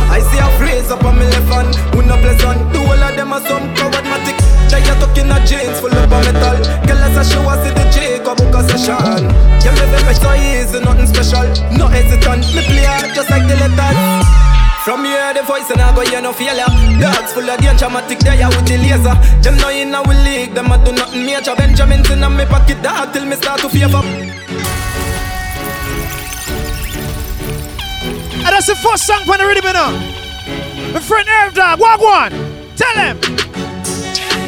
I see a phrase up on me left hand, we no pleasant. Do all of them are some cowardmatic. They are talking a jeans full of metal. Girl, as a show, I see the J go book a session. Yeah, me very so easy, nothing special. No hesitant, me play hard just like the letters. From here, the voice and I go hear no failure. Dogs full of danger, dramatic there with the laser. Them know in our league, them a do nothing major. Benjamins in me pocket, dog till me start to favor. And that's the first song for the rhythm, know. My friend Herb Dog, walk one. Tell him.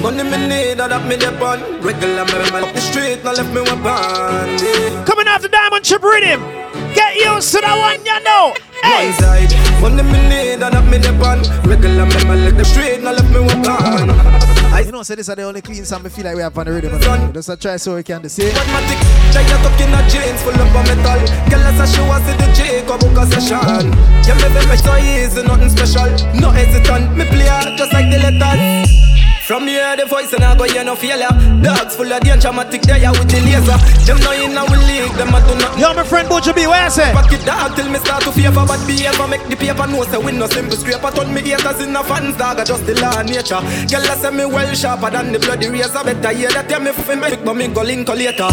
Money me need, that me dep on. Regular me man up the street, now left me weapon. Yeah. Coming the Diamond Chip rhythm. Get used to that one, you know. One side, money me need, and that me dep on. Regular me up the now left me weapon. You know, so this are the only clean song we feel like we have on the rhythm. know. Just a try so we can see. Pragmatic, they are talking a jeans full of metal. Girl, as a show, I see the J go book a session. Yeah, me very so easy, nothing special. No hesitant, me play just like the letters. From here, the voice and I go hear no failure. Dogs full of danger, dramatic there with the laser. Them know in our league, them a do nothing. Yo, my friend Butcher B, where I say? it dog till me start to favor, but behavior make the paper know say we no simple scraper. Turn me haters in a fans dog, I just the law of nature. Girl, I say me well sharper than the bloody razor. Better hear that yeah me fi make, but me go link later.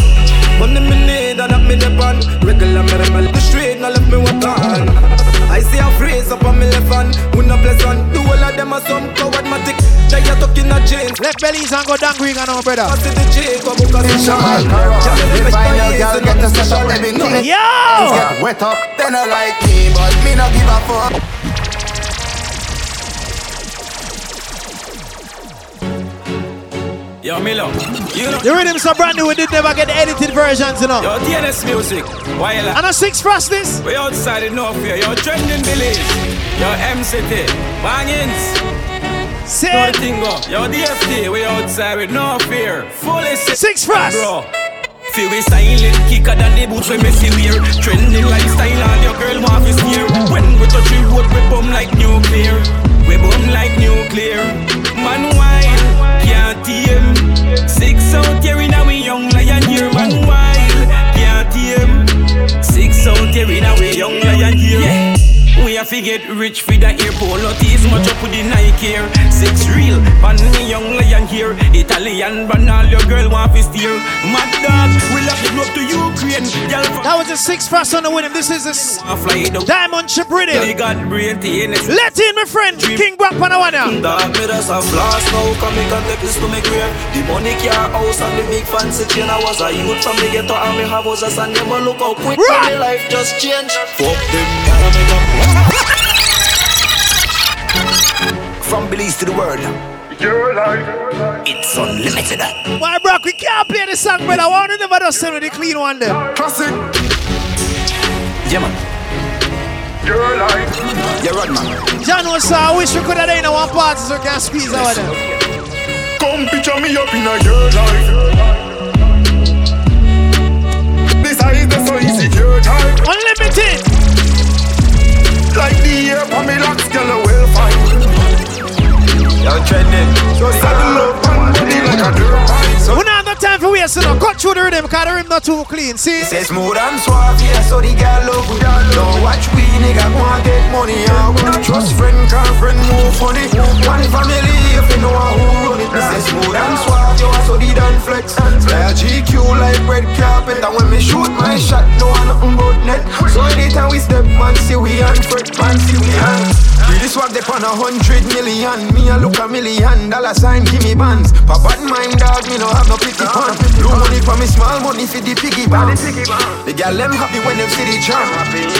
Money me need and that me depend. Regular me remel the street, now left me weapon. I see a phrase up on me left hand, we no pleasant. Do all of them are some. They are talking a jeans. Left bellies and go down green, I know, brother. I see the J go book a session. If I know girl get to set up everything Yo! Get wet up, they not like me But me not give a fuck Yo, Milo, you know. The rhythm's so brand new, we did never get the edited versions, you know. Yo, DNS music. Why you like? And a six frost this. We outside in no fear. Yo, trending village. Yo, MCT. Bangins. Say it. Tingo. Yo, DFT. We outside with no fear. Fully Six frost. Bro. Feel we silent, kicker than the boots when me see wear Trending lifestyle and your girl want to sneer When we touch the road, we bum like nuclear We bum like nuclear Man wild, can't tame Six out here in our young lion here Man wild, can't tame Six out here in our young lion here yeah. We have to get rich for the ear polo tees Much up with the Nike here Six real, pan me young lion here. Italian brand all your girl want to steer. Mad dog, we love the globe to Ukraine. That was a six frost on the rhythm. This is a s- Diamond Chip rhythm. They got brain TNS Let in, my friend. King Brock Panawana. Dog, me just a floss now. Come me can take this to me grave. The money car house and the big fancy chain. I was a youth from the ghetto and me have houses And never look how quick my life just changed. Fuck them, gotta make up From Belize to the world It's unlimited Why, Brock, we can't play the song, brother. I want to never just send with the clean one there. Classic Yeah man Your life Yeah run man John was so I wish we could have done in one part so we can squeeze out there. Come picture me up in a your life. This is the so easy your time. Unlimited. Like the air for me locks, girl, I will find. Yo trending So saddle up and body like a dirt bike. So We don't have no time for waste, you know. Cut through the rhythm, because the rhythm not too clean. See? Say smooth and suave, yeah, so the girl love we Don't watch we nigga go and get money and we Trust friend, can friend move funny One family, if you know who run it. Say smooth and suave, yo, so the done flex. Fly a GQ like red carpet And when me shoot my shot, no one nothing but net. So anytime we step, man, see we on fret, man, see we on We this swag dep on a hundred million. Me a look a million dollar sign, give me bands. Bad mind dog, me no have no pity pan Blue money for me, small money for the piggy bank. The girl them happy when them see the charm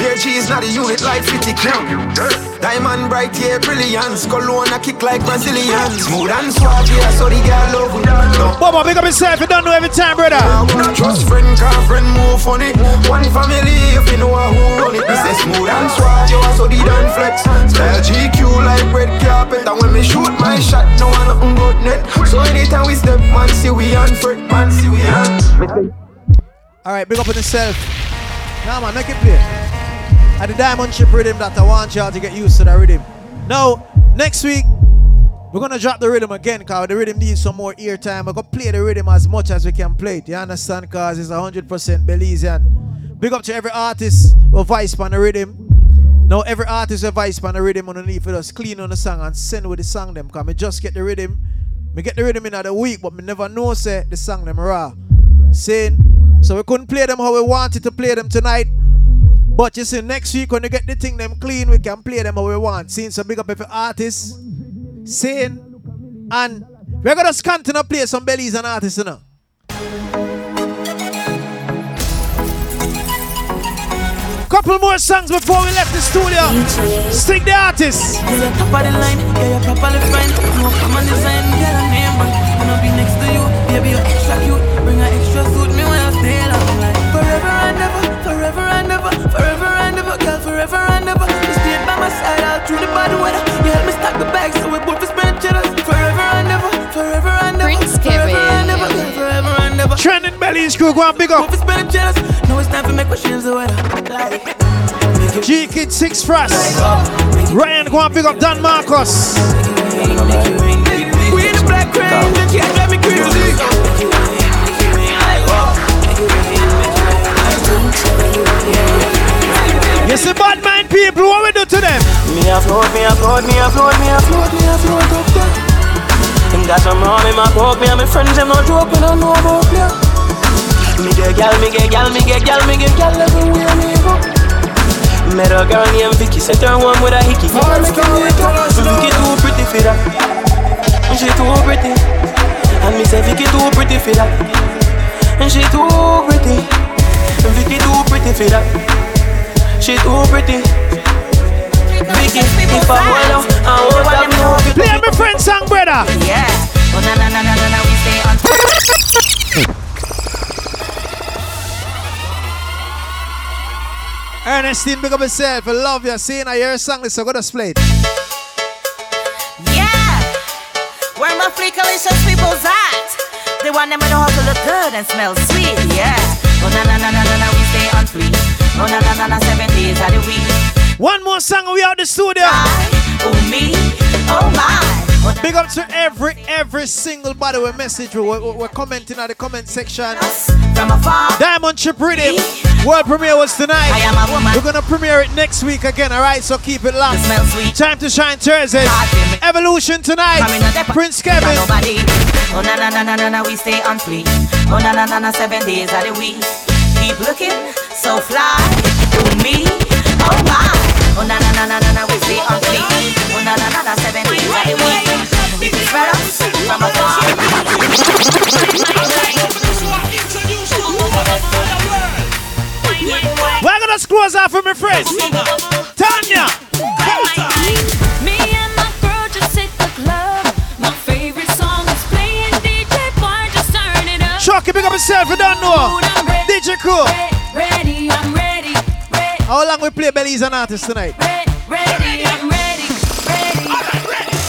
Bare cheese not a unit like 50 clamp Diamond bright, yeah, brilliance. Cologne a kick like Brazilian Smooth and suave, yeah, so the girl love we no. Bobo, big up yourself. You don't know every time, brother. Trust friend, car friend, move funny One family, if you know who run it. Me say smooth and suave, yo, so the done flex. Style GQ like red carpet. And when me shoot my shot, no one nothing but net. So anytime we step, man, see we on fret Man, see we on All right, big up on yourself. Now, man, make it play. At the Diamond Chip rhythm that I want y'all to get used to that rhythm. Now, next week, we're gonna drop the rhythm again, cause the rhythm needs some more ear time. We're gonna play the rhythm as much as we can play it. You understand? Cause it's 100% Belizean. Big up to every artist with vice on the rhythm. Now every artist with vice on the rhythm underneath for us clean on the song and send with the song them. Cause me just get the rhythm. Me get the rhythm in the week, but me never know say the song them raw. Saying so we couldn't play them how we wanted to play them tonight. But you see, next week when you get the thing them clean, we can play them how we want. Seeing so big up every artist. Saying and we're gonna continue to play some Belizean artists, you know. Couple more songs before we left the studio. Stick the artist. Forever and ever, forever and ever, forever and ever, girl, forever and ever. You stayed by my side through the bad weather. You helped me stack the bags so we both and. Trending bellies crew, go on big up. Both be spending cheddars. Now it's time for make the weather. Like. G Kid Six Frost. Ryan, go on big up Dan Marcos. We in the black crane, you drive me crazy. You see bad mind people, what we do to them? Me a float, me a float, me a float, me a float, me a float up there. Got some rum in my coke, me and my friends them no joke, we don't know about play. Me get gal, me get gal, me get gal, me get gal everywhere me go. Met a girl named Vicky, sent her home with a hickey. Girl, make it wait up. Vicky too pretty for that. She too pretty. And me say Vicky too pretty for that. And she too pretty. Vicky too pretty for that. She too pretty. Vicky, if I were out, I would have known. Play my friend song, brother. Yeah. Oh, na na na na na na, we stay on. Ernestine, big up yourself. I love you. Seeing I hear a song, so go to play it. Yeah. Where my freakalicious people's at? They want them to know how to look good and smell sweet. Yeah. Oh na na na na na na, we stay on fleek. Oh na na na na, seven days more song, we out the studio. I, Oh me, oh my. Big up to every every single body we message we we're, we're commenting at the comment section. Diamond Chip Rhythm. World premiere was tonight. I am a woman. We're gonna premiere it next week again, alright? So keep it locked. smell sweet. Time to shine Thursdays. Evolution tonight. Prince Kevin. Oh na na na na na na, we stay on fleek. Oh na na na na, seven days of the week. Keep looking so fly. Oh me, oh my. Oh na na na na na na, we stay on fleek. Oh na na na na, seven days of the week. We can spread us from afar. We're gonna close off with my friends. Tanya. Me and my girl just hit the club. My favorite song is playing. DJ Boy, just turn it up. Chucky, big up yourself, you don't know. DJ Crew. Ready, I'm ready. How long we play Belizean Artists tonight? Ready, ready, I'm ready. Ready.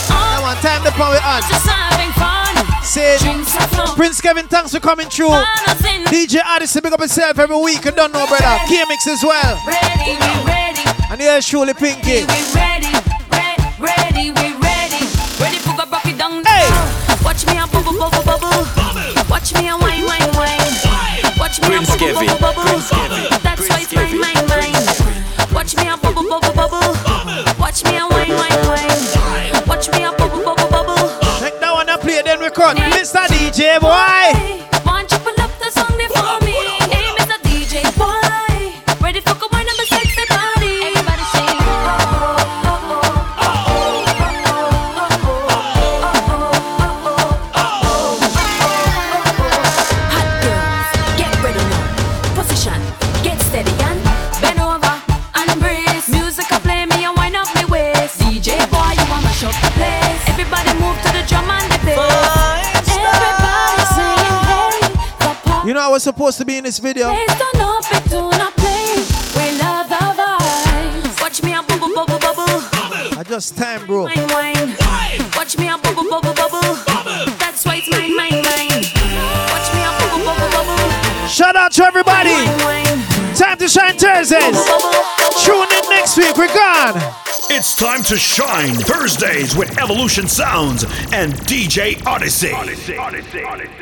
Come on, time to power on. Just having fun. Say, Drinks are flowing. Prince Kevin, thanks for coming through. Nothing. DJ Odyssey, big up yourself every week. You don't know, brother. K-Mix as well. Ready, we ready. And here's Surely Pinky. We ready. Ready, ready, we ready. Ready for go rock it down. Hey. Watch me a bubble, bubble, bubble. Watch me a wine, wine, wine. Watch me a Prince bubble, Kevin, bubble, bubble. Prince Kevin, Watch me a wine, wine, wine. Watch me a bubble, bubble, bubble. Take that one and play, then cut. Mr. DJ, boy. I was supposed to be in this video. I just time, bro. Wine, wine. Watch me a bubble, bubble, bubble. That's why it's mine, mine, mine. Watch me a bubble, bubble, bubble. Shout out to everybody. Time to shine Thursdays. Tune in next week. We're gone. It's time to shine Thursdays with Evolution Sounds and DJ Odyssey, Odyssey, Odyssey, Odyssey.